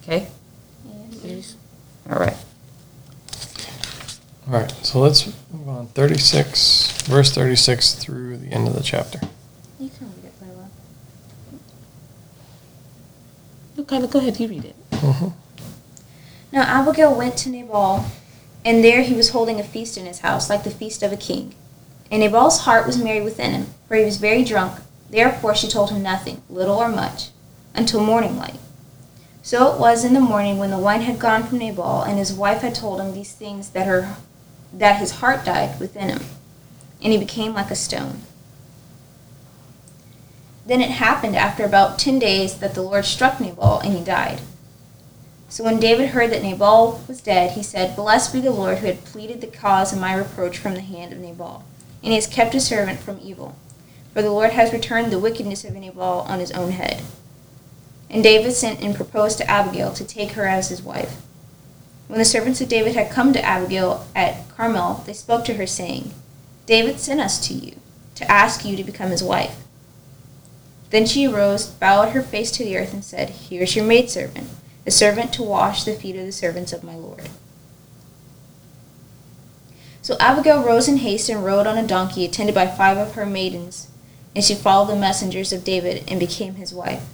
Okay? All right. All right, so let's move on. 36, verse 36 through the end of the chapter. You can read it, Layla. Okay, go ahead, you read it. hmm Now Abigail went to Nabal, and there he was holding a feast in his house, like the feast of a king. And Nabal's heart was merry within him, for he was very drunk. Therefore she told him nothing, little or much, until morning light. So it was in the morning when the wine had gone from Nabal, and his wife had told him these things that her that his heart died within him, and he became like a stone. Then it happened after about ten days that the Lord struck Nabal, and he died. So when David heard that Nabal was dead, he said, Blessed be the Lord who had pleaded the cause of my reproach from the hand of Nabal, and he has kept his servant from evil. For the Lord has returned the wickedness of Nabal on his own head. And David sent and proposed to Abigail to take her as his wife. When the servants of David had come to Abigail at Carmel, they spoke to her, saying, David sent us to you to ask you to become his wife. Then she arose, bowed her face to the earth, and said, Here is your maidservant a servant to wash the feet of the servants of my Lord. So Abigail rose in haste and rode on a donkey, attended by five of her maidens, and she followed the messengers of David and became his wife.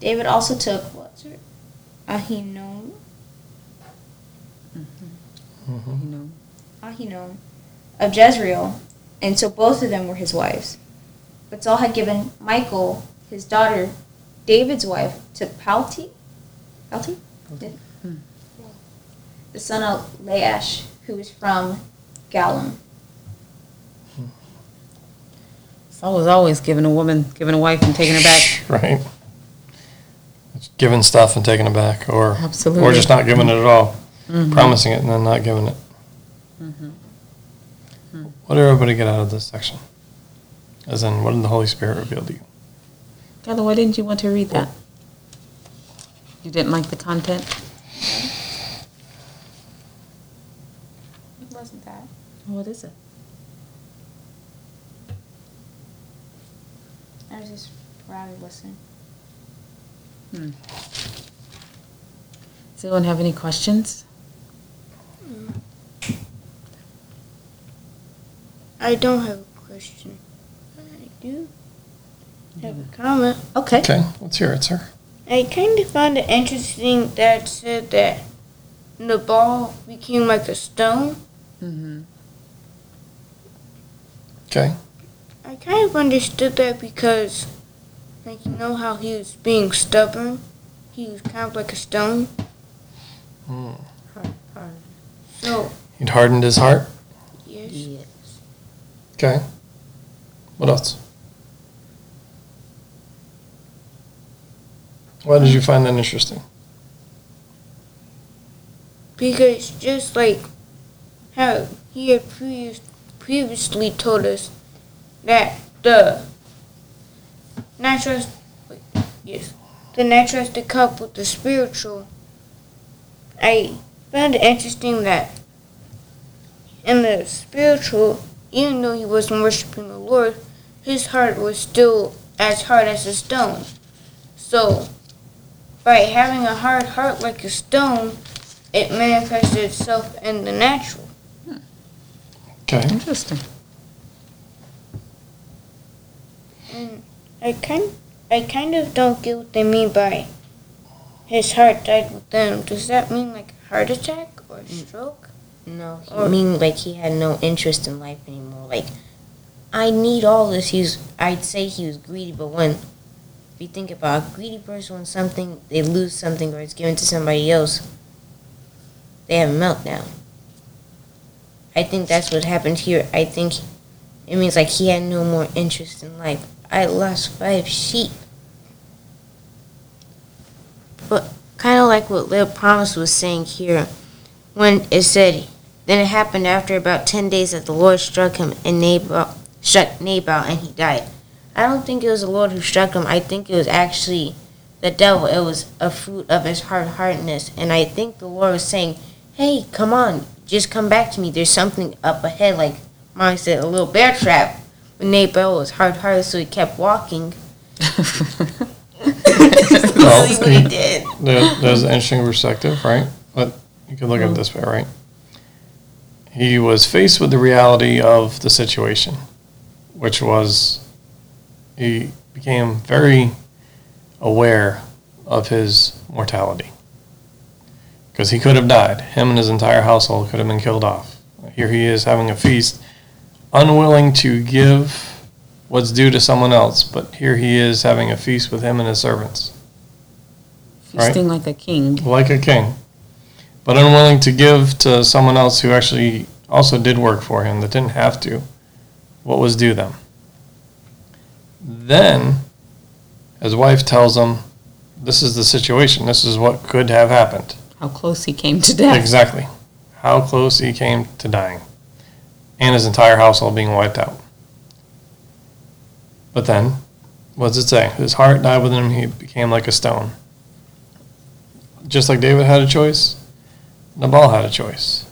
David also took what's her Ahinoam, hmm You. Ahinoam of Jezreel, and so both of them were his wives. But Saul had given Michal, his daughter, David's wife, to Palti, Palti, Did- Hmm. the son of Laish, who was from Galim. Saul was always giving a woman, giving a wife and taking her back. Right. It's giving stuff and taking it back, or Absolutely. or just not giving it at all, Mhm. promising it and then not giving it. Mhm. What did everybody get out of this section? As in, what did the Holy Spirit reveal to you? Tyler, why didn't you want to read that? You didn't like the content? It wasn't that. What is it? I was just rather listening. Hmm. Does anyone have any questions? I don't have a question. I do have a comment. Okay. Okay, let's hear it, sir. I kind of found it interesting that it said that Nabal became like a stone. Mm-hmm. Okay. I kind of understood that because, like, you know how he was being stubborn? He was kind of like a stone. Hmm. Hard hard. So, He'd hardened his heart. yes. Okay. What else? Why did you find that interesting? Because just like how he had previous, previously told us that the natural, yes, the natural to couple with the spiritual. I found it interesting that in the spiritual, even though he wasn't worshiping the Lord, his heart was still as hard as a stone. So, by having a hard heart like a stone, it manifested itself in the natural. Okay. Interesting. And I kind, I kind of don't get what they mean by his heart died within him. Does that mean like a heart attack or mm. stroke? No, he Or- mean like he had no interest in life anymore. Like, I need all this. He's, I'd say he was greedy, but when, if you think about a greedy person, when something, they lose something or it's given to somebody else, they have a meltdown. I think that's what happened here. I think it means like he had no more interest in life. I lost five sheep. But kind of like what Lil Promise was saying here, when it said, then it happened after about 10 days that the Lord struck him and Nabal, struck Nabal and he died. I don't think it was the Lord who struck him. I think it was actually the devil. It was a fruit of his hard heartedness. And I think the Lord was saying, hey, come on, just come back to me. There's something up ahead. Like, Molly said a little bear trap. But Nabal was hard hearted, so he kept walking. Well, See what he did. There, there's an interesting perspective, right? But you can look at it mm-hmm. this way, right? He was faced with the reality of the situation, which was he became very aware of his mortality. Because he could have died. Him and his entire household could have been killed off. Here he is having a feast, unwilling to give what's due to someone else, but here he is having a feast with him and his servants Right. Feasting like a king. like a king, but unwilling to give to someone else who actually also did work for him that didn't have to, what was due them. Then, his wife tells him, This is the situation, this is what could have happened. How close he came to death. Exactly. How close he came to dying, and his entire household being wiped out. But then, what does it say? His heart died within him, he became like a stone. Just like David had a choice, Nabal had a choice.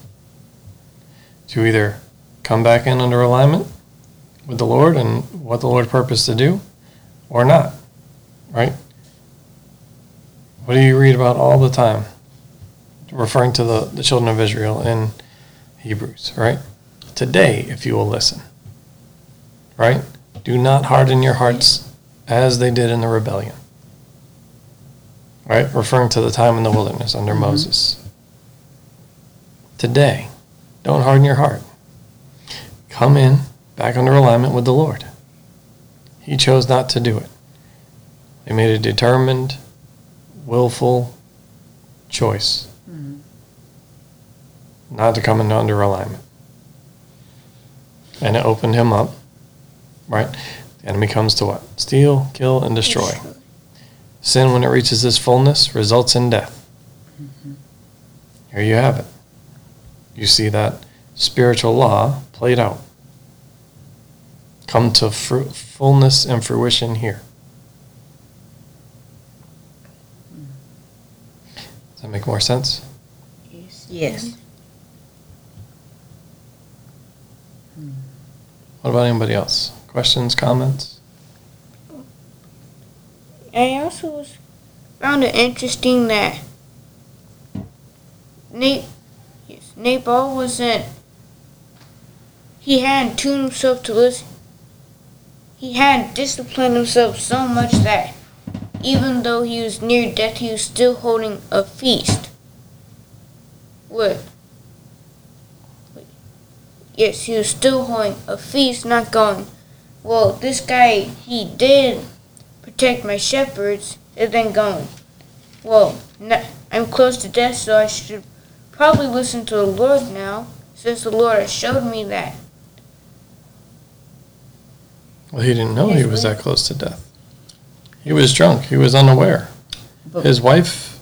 To either come back in under alignment with the Lord and what the Lord purposed to do, or not. Right? What do you read about all the time? referring to the, the children of Israel in Hebrews, right? Today, if you will listen, right? Do not harden your hearts as they did in the rebellion, right? Referring to the time in the wilderness under mm-hmm. Moses. Today, don't harden your heart. Come in back under alignment with the Lord. He chose not to do it. They made a determined, willful choice mm-hmm. not to come into under alignment. And it opened him up, right? The enemy comes to what? Steal, kill, and destroy. Sin, when it reaches its fullness, results in death. Mm-hmm. Here you have it. You see that spiritual law played out. Come to fru- fullness and fruition here. Does that make more sense? Yes. Yes. What about anybody else? Questions, comments? I also found it interesting that Nate, yes, Nabal wasn't. He hadn't tuned himself to listen. He hadn't disciplined himself so much that even though he was near death, he was still holding a feast. What? Yes, he was still holding a feast, not going, well, this guy, he did protect my shepherds, and then going, well, I'm close to death, so I should probably listen to the Lord now, since the Lord has showed me that. Well, he didn't know he was that close to death. He was drunk. He was unaware. But- His wife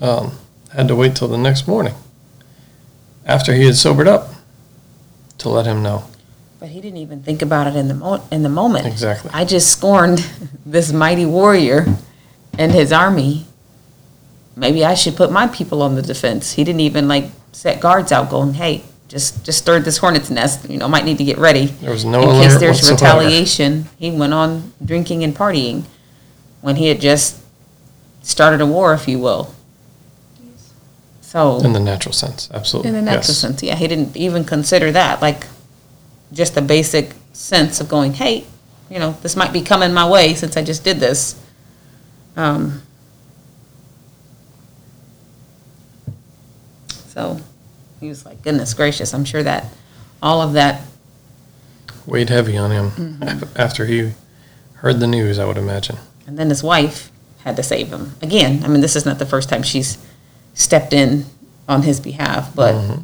um, had to wait till the next morning after he had sobered up to let him know. But he didn't even think about it in the mo- in the moment. Exactly. I just scorned this mighty warrior and his army. Maybe I should put my people on the defense. He didn't even like set guards out, going, "Hey, just just stirred this hornet's nest. You know, might need to get ready There was no in case there's whatsoever. retaliation." He went on drinking and partying when he had just started a war, if you will. So In the natural sense, absolutely. in the natural yes. sense, yeah, he didn't even consider that, like, just the basic sense of going, hey, you know, this might be coming my way since I just did this. Um, so he was like, goodness gracious, I'm sure that all of that, Weighed heavy on him Mm-hmm. after he heard the news, I would imagine. and then his wife had to save him. Again, I mean, this is not the first time she's stepped in on his behalf, but Mhm.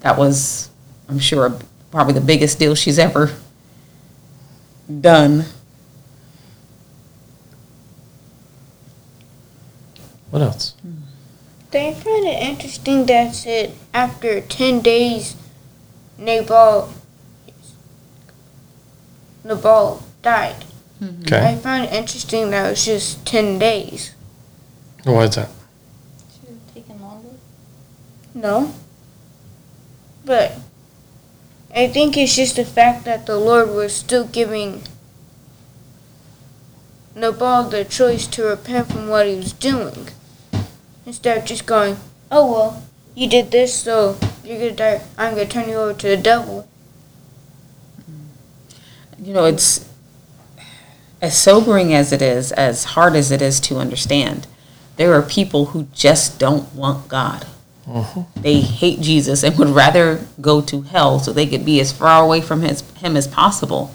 that was, I'm sure, probably the biggest deal she's ever done. What else? I find it interesting that said after 10 days, Nabal, Nabal died. Okay. I find it interesting that it was just 10 days. Why is that? Should have taken longer. No. But I think it's just the fact that the Lord was still giving Nabal the choice to repent from what he was doing. Instead of just going, oh well, you did this, so you're gonna die. I'm gonna turn you over to the devil. Mm. You know, it's as sobering as it is, as hard as it is to understand. There are people who just don't want God. Mm-hmm. They hate Jesus and would rather go to hell so they could be as far away from his, him as possible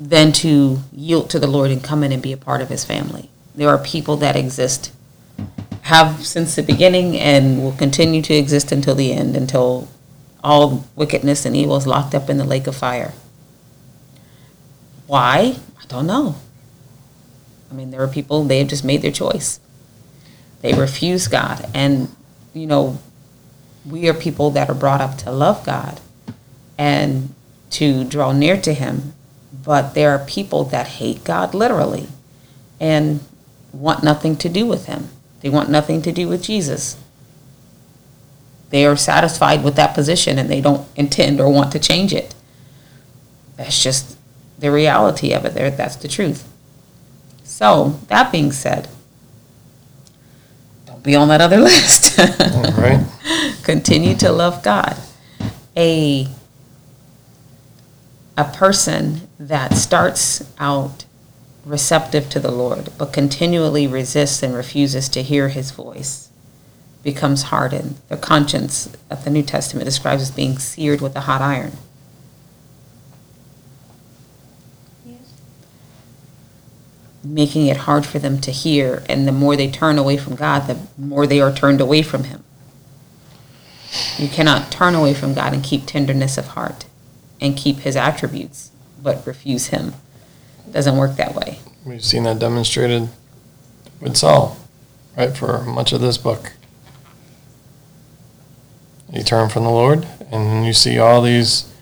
than to yield to the Lord and come in and be a part of his family. There are people that exist, have since the beginning, and will continue to exist until the end, until all wickedness and evil is locked up in the lake of fire. Why? I don't know. I mean, there are people, they have just made their choice. They refuse God. And, you know, we are people that are brought up to love God and to draw near to Him. But there are people that hate God literally and want nothing to do with Him. They want nothing to do with Jesus. They are satisfied with that position and they don't intend or want to change it. That's just the reality of it. There, that's the truth. So, that being said, don't be on that other list. All right. Continue to love God. A a person that starts out receptive to the Lord, but continually resists and refuses to hear his voice, becomes hardened. Their conscience, that the New Testament describes as being seared with a hot iron. making it hard for them to hear. And the more they turn away from God, the more they are turned away from Him. You cannot turn away from God and keep tenderness of heart and keep His attributes, but refuse Him. Doesn't work that way. We've seen that demonstrated with Saul, right, for much of this book. He turned from the Lord, and you see all these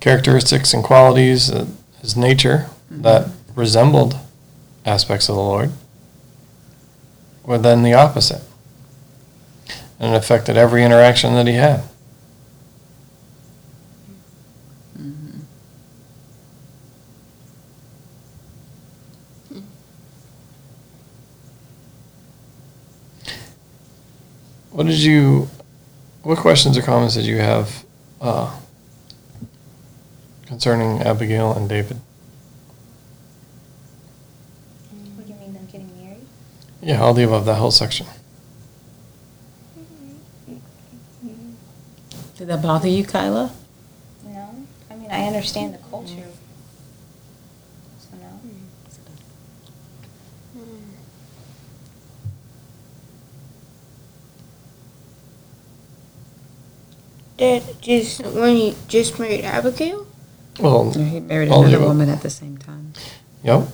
characteristics and qualities, uh, his nature, that resembled aspects of the Lord, were then the opposite. And it affected every interaction that he had. What did you, what questions or comments did you have uh, concerning Abigail and David? What do you mean them getting married? Yeah, all the above, that whole section. Did that bother you, Kyla? No. I mean, I understand the culture. So Dad, just when he just married Abigail? Well, He married another above. woman at the same time. yep.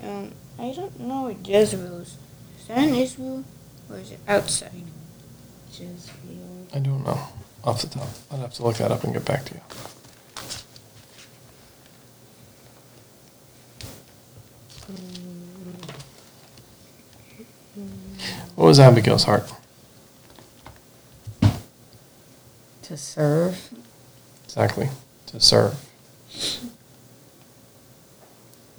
Um, I don't know where Jezebel is. Is that in Israel or is it outside? Jezreel. I don't know off the top. I'd have to look that up and get back to you. What was Abigail's heart? To serve. Exactly. To serve.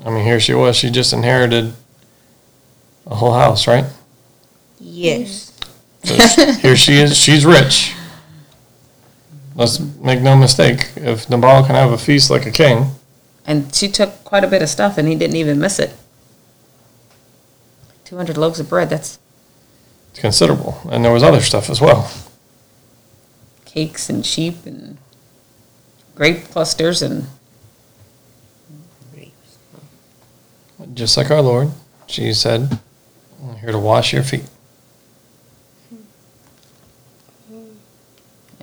I mean, here she was. She just inherited a whole house, right? Yes. So here she is. She's rich. Let's make no mistake. If Nabal can have a feast like a king, And she took quite a bit of stuff and he didn't even miss it. 200 loaves of bread, that's it's considerable. And there was other stuff as well. Cakes and sheep and grape clusters and grapes. Just like our Lord, she said, I'm here to wash your feet.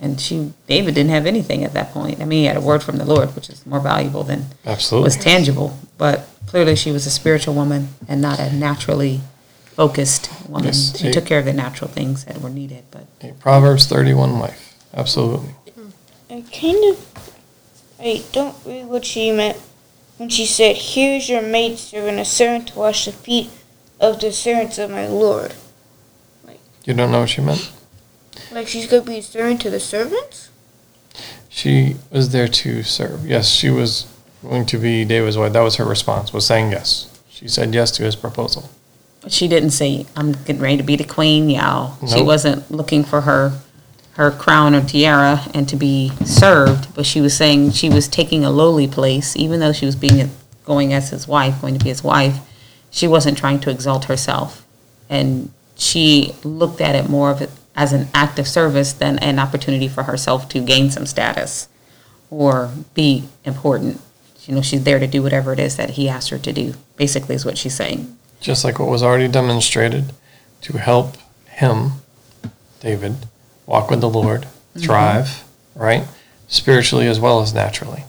and she David didn't have anything at that point. I mean, he had a word from the Lord, which is more valuable than Absolutely. was tangible. But clearly, she was a spiritual woman and not a naturally focused woman. Yes, she took care of the natural things that were needed. But Proverbs 31 wife. Absolutely. I kind of, I don't read what she meant when she said, "Here's your maidservant, a servant to wash the feet of the servants of my lord." Like, You don't know what she meant? Like she's gonna be a servant to the servants? She was there to serve. Yes, she was going to be David's wife. That was her response, was saying yes. She said yes to his proposal. But she didn't say, I'm getting ready to be the queen, y'all. She wasn't looking for her, her crown or tiara and to be served, but she was saying she was taking a lowly place, even though she was being, going as his wife, going to be his wife. She wasn't trying to exalt herself. And she looked at it more of it as an act of service than an opportunity for herself to gain some status or be important. You know, she's there to do whatever it is that he asked her to do, basically, is what she's saying. Just like what was already demonstrated to help him, David, walk with the Lord, thrive, right? Spiritually as well as naturally.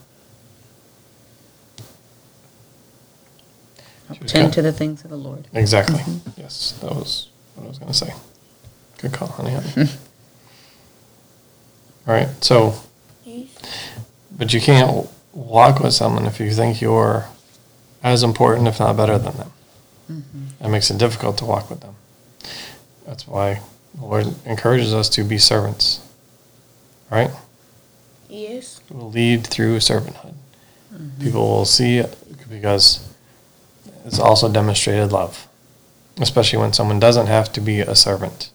Tend to the things of the Lord. Exactly. Mm-hmm. Yes, that was what I was going to say. Good call, honey. honey. Mm-hmm. All right. So, but you can't walk with someone if you think you're as important, if not better than them. Mm-hmm. That makes it difficult to walk with them. That's why the Lord encourages us to be servants. Right? Yes. We'll lead through servanthood. People will see it because it's also demonstrated love, especially when someone doesn't have to be a servant,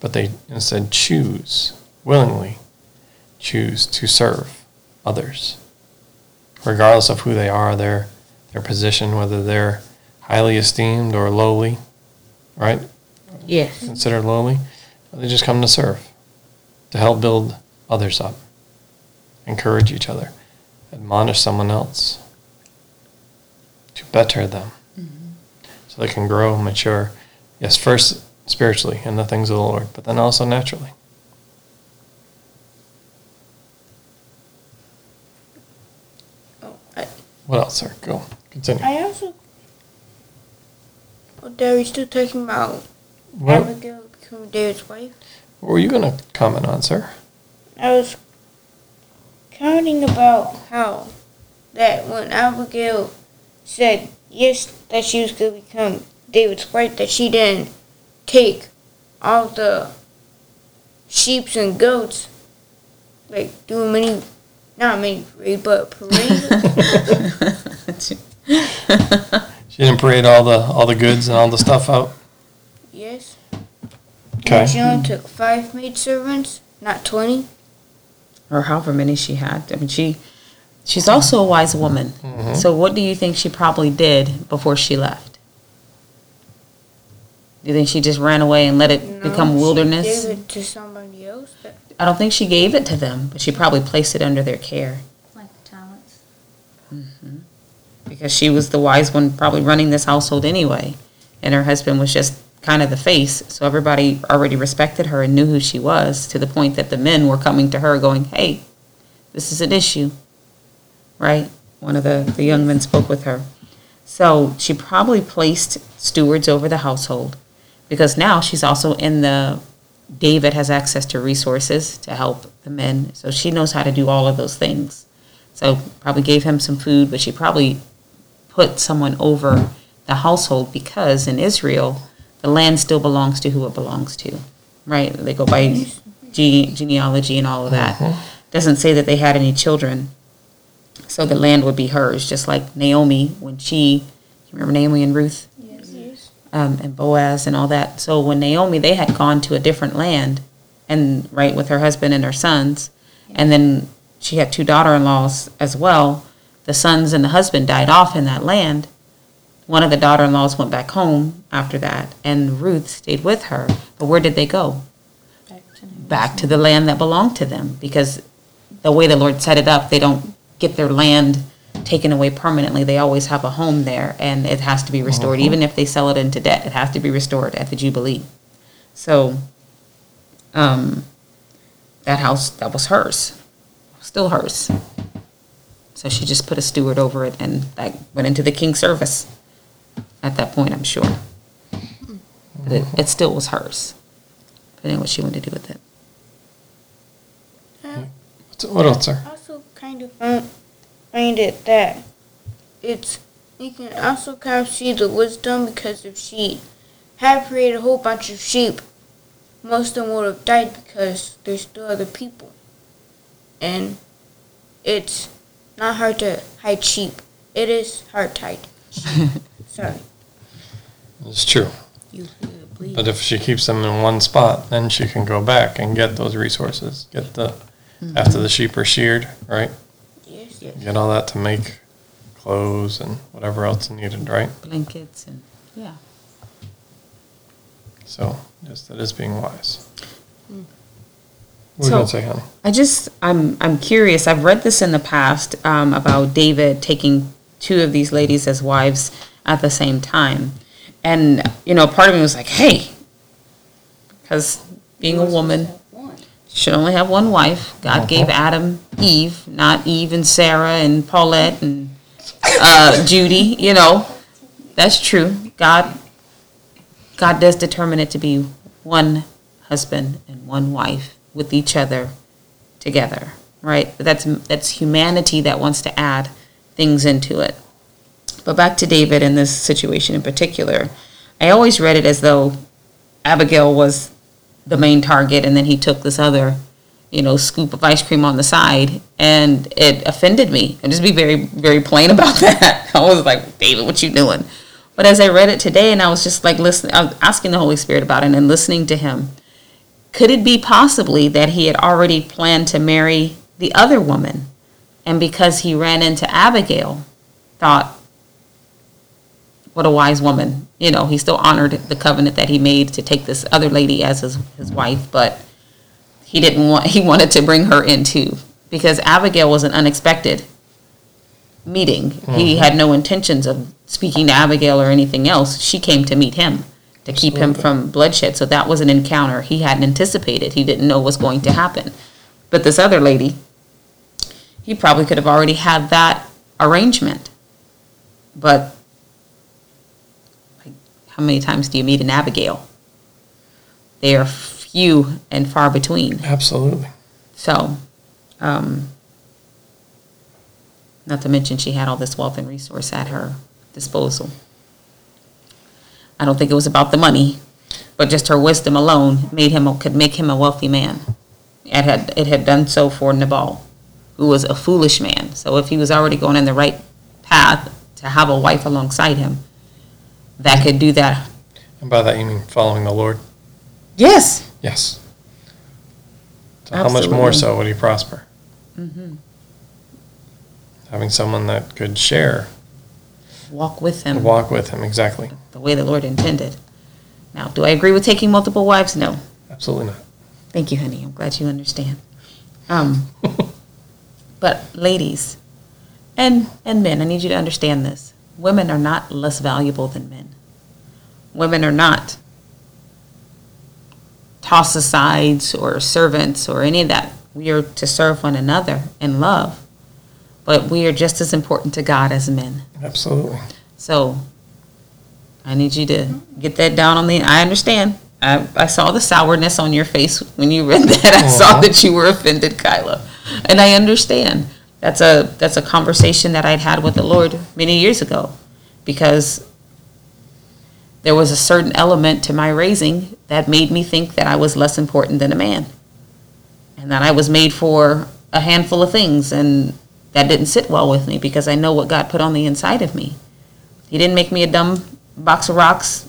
but they instead choose, willingly choose to serve others, regardless of who they are, their, their position, whether they're highly esteemed or lowly, right? Yes. Considered lowly. They just come to serve, to help build others up, encourage each other, admonish someone else, to better them, mm-hmm. so they can grow, mature. Yes, first spiritually in the things of the Lord, but then also naturally. Oh, I, What else, sir? Go. Continue. I also. Oh, Dad, we still talking about What, Abigail becoming David's wife? what were you going to comment on, sir? I was counting about how that when Abigail said yes that she was going to become David's wife, that she didn't take all the sheeps and goats, like do a mini, not mini parade, but parade. She didn't parade all the all the goods and all the stuff out. Yes. Okay. And she only took five maidservants, not twenty. or however many she had. I mean, she she's also a wise woman. Mm-hmm. So, what do you think she probably did before she left? Do you think she just ran away and let it No, become wilderness? She gave it to somebody else. That, I don't think she gave it to them, but she probably placed it under their care Like talents. Mm-hmm. because she was the wise one, probably running this household anyway, and her husband was just kind of the face. So everybody already respected her and knew who she was to the point that the men were coming to her going, "Hey, this is an issue." Right? One of the, the young men spoke with her. So she probably placed stewards over the household because now she's also in the David has access to resources to help the men. So she knows how to do all of those things. So probably gave him some food, but she probably put someone over the household because in Israel, the land still belongs to who it belongs to, right? They go by gene- genealogy and all of that. Doesn't say that they had any children, so the land would be hers. Just like Naomi when she, you remember Naomi and Ruth, yes. um, and Boaz and all that. So when Naomi, they had gone to a different land, and right with her husband and her sons, and then she had two daughter-in-laws as well. The sons and the husband died off in that land. One of the daughter-in-laws went back home after that, and Ruth stayed with her. But where did they go? Back to the land that belonged to them, because the way the Lord set it up, they don't get their land taken away permanently. They always have a home there, and it has to be restored. Even if they sell it into debt, it has to be restored at the Jubilee. So, um, that house, that was hers, still hers. So she just put a steward over it, and that went into the king's service at that point, I'm sure. But it, it still was hers, depending on what she wanted to do with it. What's- What else, sir? I also kind of find it that it's you can also kind of see the wisdom because if she had created a whole bunch of sheep, most of them would have died because there's still other people, and it's not hard to hide sheep. It is hard to hide. sheep. Sorry. It's true. But if she keeps them in one spot, then she can go back and get those resources. Get the after the sheep are sheared, right? Yes. yes. Get all that to make clothes and whatever else needed, right? blankets and yeah. So yes, that is being wise. What were you So- gonna say, honey? I just I'm I'm curious. I've read this in the past um, about David taking two of these ladies as wives at the same time, and you know, part of me was like, hey, because being a woman should only have one wife. God gave Adam Eve, not Eve and Sarah and Paulette and uh, Judy. You know, that's true. God, God does determine it to be one husband and one wife with each other together, right? But that's that's humanity that wants to add things into it. But back to David in this situation in particular, I always read it as though Abigail was the main target, and then he took this other, you know, scoop of ice cream on the side, and it offended me. And just be very, very plain about that. I was like, David, what you doing? But as I read it today, and I was just like listening, I was asking the Holy Spirit about it and listening to him. Could it be possibly that he had already planned to marry the other woman, and because he ran into Abigail, thought, what a wise woman. You know, he still honored the covenant that he made to take this other lady as his, his wife, but he didn't want, he wanted to bring her in too. Because Abigail was an unexpected meeting. He mm-hmm. had no intentions of speaking to Abigail or anything else. She came to meet him to keep him from bloodshed. So that was an encounter he hadn't anticipated. He didn't know was going to happen. But this other lady, he probably could have already had that arrangement. But how many times do you meet an Abigail? They are few and far between. Absolutely. So, um, not to mention she had all this wealth and resource at her disposal. I don't think it was about the money, but just her wisdom alone made him could make him a wealthy man. It had it had done so for Nabal, who was a foolish man. So if he was already going in the right path to have a wife alongside him, that could do that. And by that you mean following the Lord? Yes. Yes. So how much more so would he prosper? Having someone that could share, Walk with him. walk with him, exactly. the way the Lord intended. Now, do I agree with taking multiple wives? No. Absolutely not. Thank you, honey. I'm glad you understand. Um, but ladies, and and men, I need you to understand this. Women are not less valuable than men. Women are not toss aside or servants or any of that. We are to serve one another in love, but we are just as important to God as men. Absolutely. So I need you to get that down on the. I understand. I, I saw the sourness on your face when you read that. I saw Mhm. that you were offended, Kyla, and I understand. That's a that's a conversation that I'd had with the Lord many years ago, because there was a certain element to my raising that made me think that I was less important than a man, and that I was made for a handful of things, and that didn't sit well with me because I know what God put on the inside of me. He didn't make me a dumb box of rocks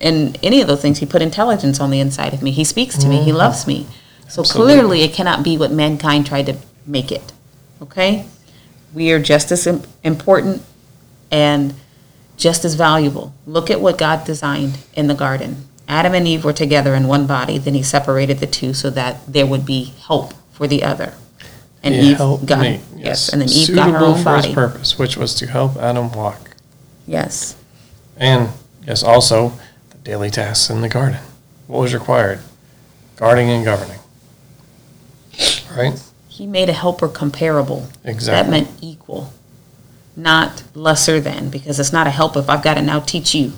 and any of those things. He put intelligence on the inside of me. He speaks to me. He mm-hmm. loves me. So Absolutely. clearly, it cannot be what mankind tried to make it. Okay? We are just as important and just as valuable. Look at what God designed in the garden. Adam and Eve were together in one body, then he separated the two so that there would be help for the other. And He Eve got me, yes, and then Eve got her Suitable own for his purpose, which was to help Adam walk. Yes. And yes, also the daily tasks in the garden. What was required? Guarding and governing. Right? He made a helper comparable. That meant equal, not lesser than, because it's not a help if I've got to now teach you.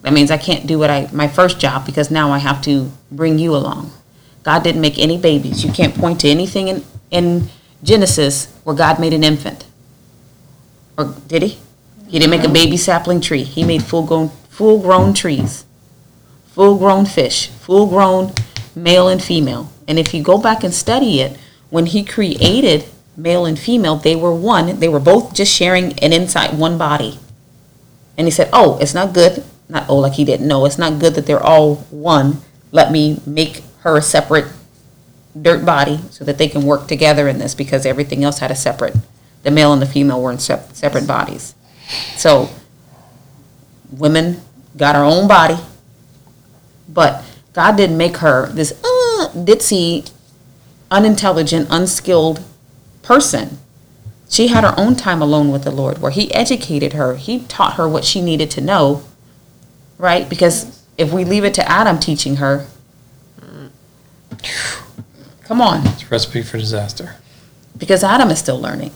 That means I can't do what I, my first job, because now I have to bring you along. God didn't make any babies. You can't point to anything in, in Genesis where God made an infant. Or did he? He didn't make a baby sapling tree. He made full-grown, full-grown trees, full-grown fish, full-grown male and female. And if you go back and study it, when he created male and female, they were one. They were both just sharing an inside one body. And he said, "Oh, it's not good. Not oh, like he didn't know. It's not good that they're all one. Let me make her a separate dirt body so that they can work together in this because everything else had a separate. The male and the female were in sep- separate bodies. So women got her own body, but God didn't make her this uh, ditzy, unintelligent, unskilled person. She had her own time alone with the Lord where He educated her. He taught her what she needed to know, right? Because if we leave it to Adam teaching her, come on, It's a recipe for disaster. because Adam is still learning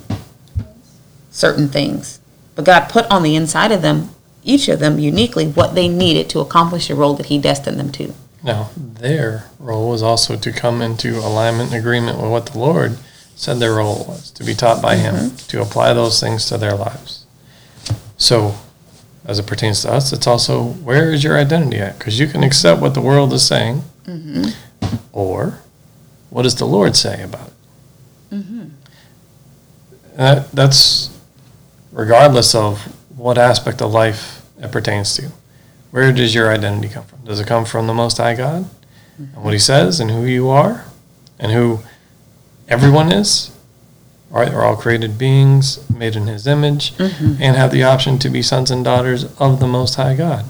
certain things. But God put on the inside of them, each of them uniquely, what they needed to accomplish the role that He destined them to. Now, their role was also to come into alignment and agreement with what the Lord said their role was to be taught by Him, mm-hmm. to apply those things to their lives. So, as it pertains to us, it's also where is your identity at? Because you can accept what the world is saying, mm-hmm. or what does the Lord say about it? Mm-hmm. That, that's regardless of what aspect of life it pertains to. Where does your identity come from? Does it come from the Most High God and what He says and who you are and who everyone is? Right? We're all created beings made in His image and have the option to be sons and daughters of the Most High God.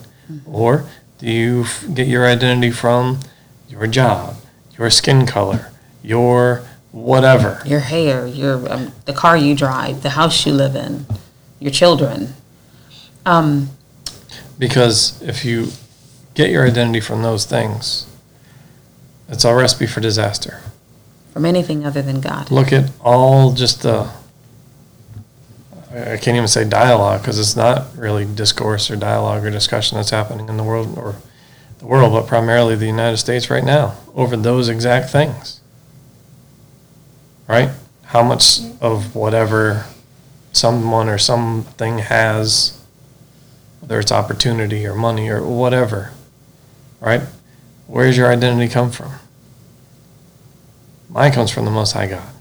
Or do you f- get your identity from your job, your skin color, your whatever? Your hair, your um, the car you drive, the house you live in, your children. Um, Because if you get your identity from those things, it's a recipe for disaster. from anything other than God. Look at all just the, I I can't even say dialogue because it's not really discourse or dialogue or discussion that's happening in the world or the world, but primarily the United States right now over those exact things. Right? How much of whatever someone or something has, whether it's opportunity or money or whatever, right? Where's your identity come from? Mine comes from the Most High God,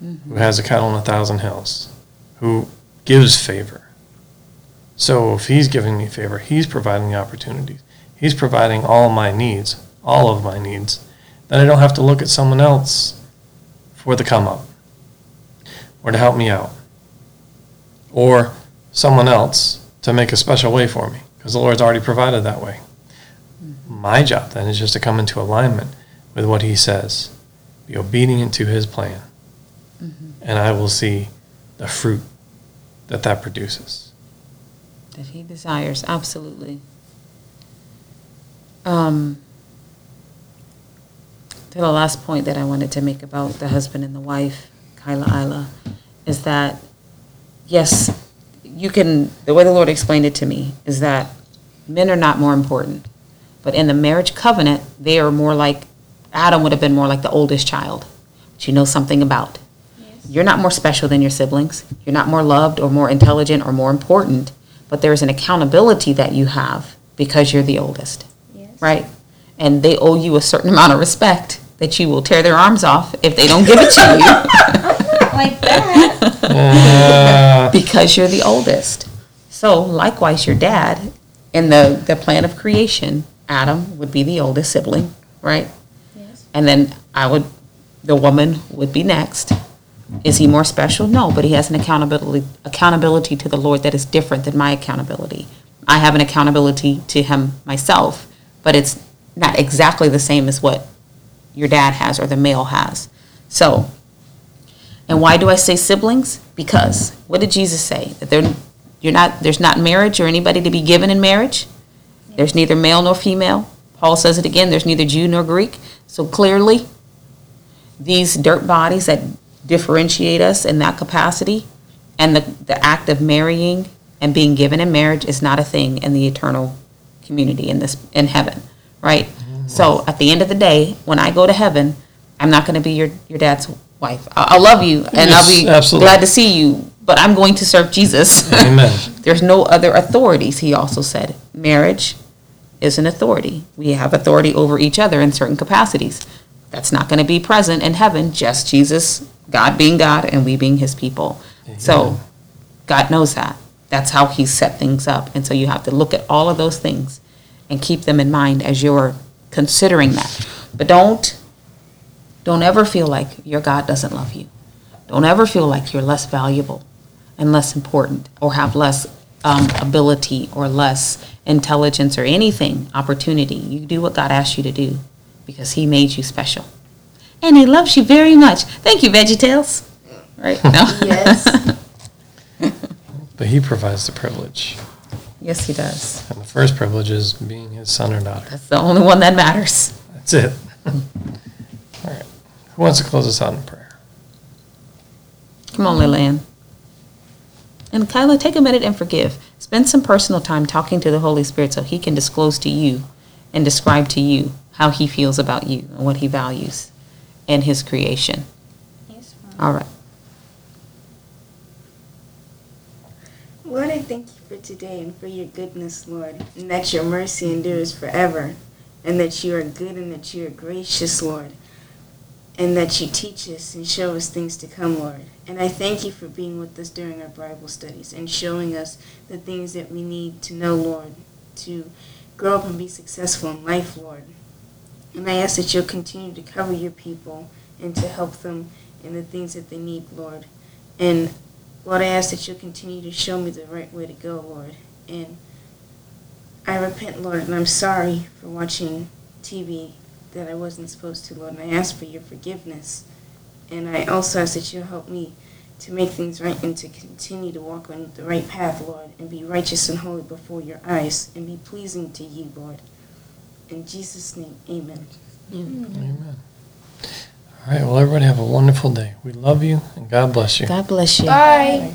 who mm-hmm. has a cattle on a thousand hills, who gives favor. So if He's giving me favor, He's providing the opportunities, He's providing all my needs, all of my needs, then I don't have to look at someone else for the come up or to help me out or someone else to make a special way for me because the Lord's already provided that way. My job then is just to come into alignment with what He says, be obedient to His plan, and I will see the fruit that that produces. that he desires absolutely um to the last point that i wanted to make about the husband and the wife kyla isla is that yes you can the way the lord explained it to me is that men are not more important but in the marriage covenant they are more like adam would have been more like the oldest child which you know something about you're not more special than your siblings. You're not more loved or more intelligent or more important, but there's an accountability that you have because you're the oldest, Yes. right? And they owe you a certain amount of respect that you will tear their arms off if they don't give it to you Like that. Uh, because you're the oldest. So likewise, your dad, in the, the plan of creation, Adam would be the oldest sibling, right? Yes. And then I would, the woman would be next. Is he more special? No, but he has an accountability accountability to the Lord that is different than my accountability. I have an accountability to him myself, but it's not exactly the same as what your dad has or the male has. So, and why do I say siblings? Because what did Jesus say? That they're, you're not, there's not marriage or anybody to be given in marriage. There's neither male nor female. Paul says it again, there's neither Jew nor Greek. So clearly, these dirt bodies that differentiate us in that capacity and the, the act of marrying and being given in marriage is not a thing in the eternal community in this in heaven right so at the end of the day when i go to heaven i'm not going to be your, your dad's wife I- i'll love you and i'll be absolutely. glad to see you but i'm going to serve jesus Amen. there's no other authorities he also said marriage is an authority we have authority over each other in certain capacities that's not going to be present in heaven just jesus God being God and we being his people. So God knows that. That's how he set things up. And so you have to look at all of those things and keep them in mind as you're considering that. But don't don't ever feel like your God doesn't love you. Don't ever feel like you're less valuable and less important or have less um, ability or less intelligence or anything, opportunity. You do what God asked you to do because He made you special. And He loves you very much. Thank you, VeggieTales. Right? No? Yes. But He provides the privilege. yes, He does. And the first privilege is being His son or daughter. That's the only one that matters. That's it. All right. Who wants to close us out in prayer? Come on, Lillian. And Kyla, take a minute and forgive. Spend some personal time talking to the Holy Spirit so He can disclose to you and describe to you how He feels about you and what He values in His creation. Yes, All right. Lord, I thank you for today and for your goodness, Lord, and that your mercy endures forever, and that you are good and that you are gracious, Lord, and that you teach us and show us things to come, Lord. And I thank you for being with us during our Bible studies and showing us the things that we need to know, Lord, to grow up and be successful in life, Lord. And I ask that you'll continue to cover your people and to help them in the things that they need, Lord. And Lord, I ask that you'll continue to show me the right way to go, Lord. And I repent, Lord, and I'm sorry for watching TV that I wasn't supposed to, Lord. And I ask for your forgiveness. And I also ask that you'll help me to make things right and to continue to walk on the right path, Lord, and be righteous and holy before your eyes and be pleasing to you, Lord. In Jesus' name, amen. Amen. All right. Well, everybody have a wonderful day. We love you and God bless you. God bless you. Bye.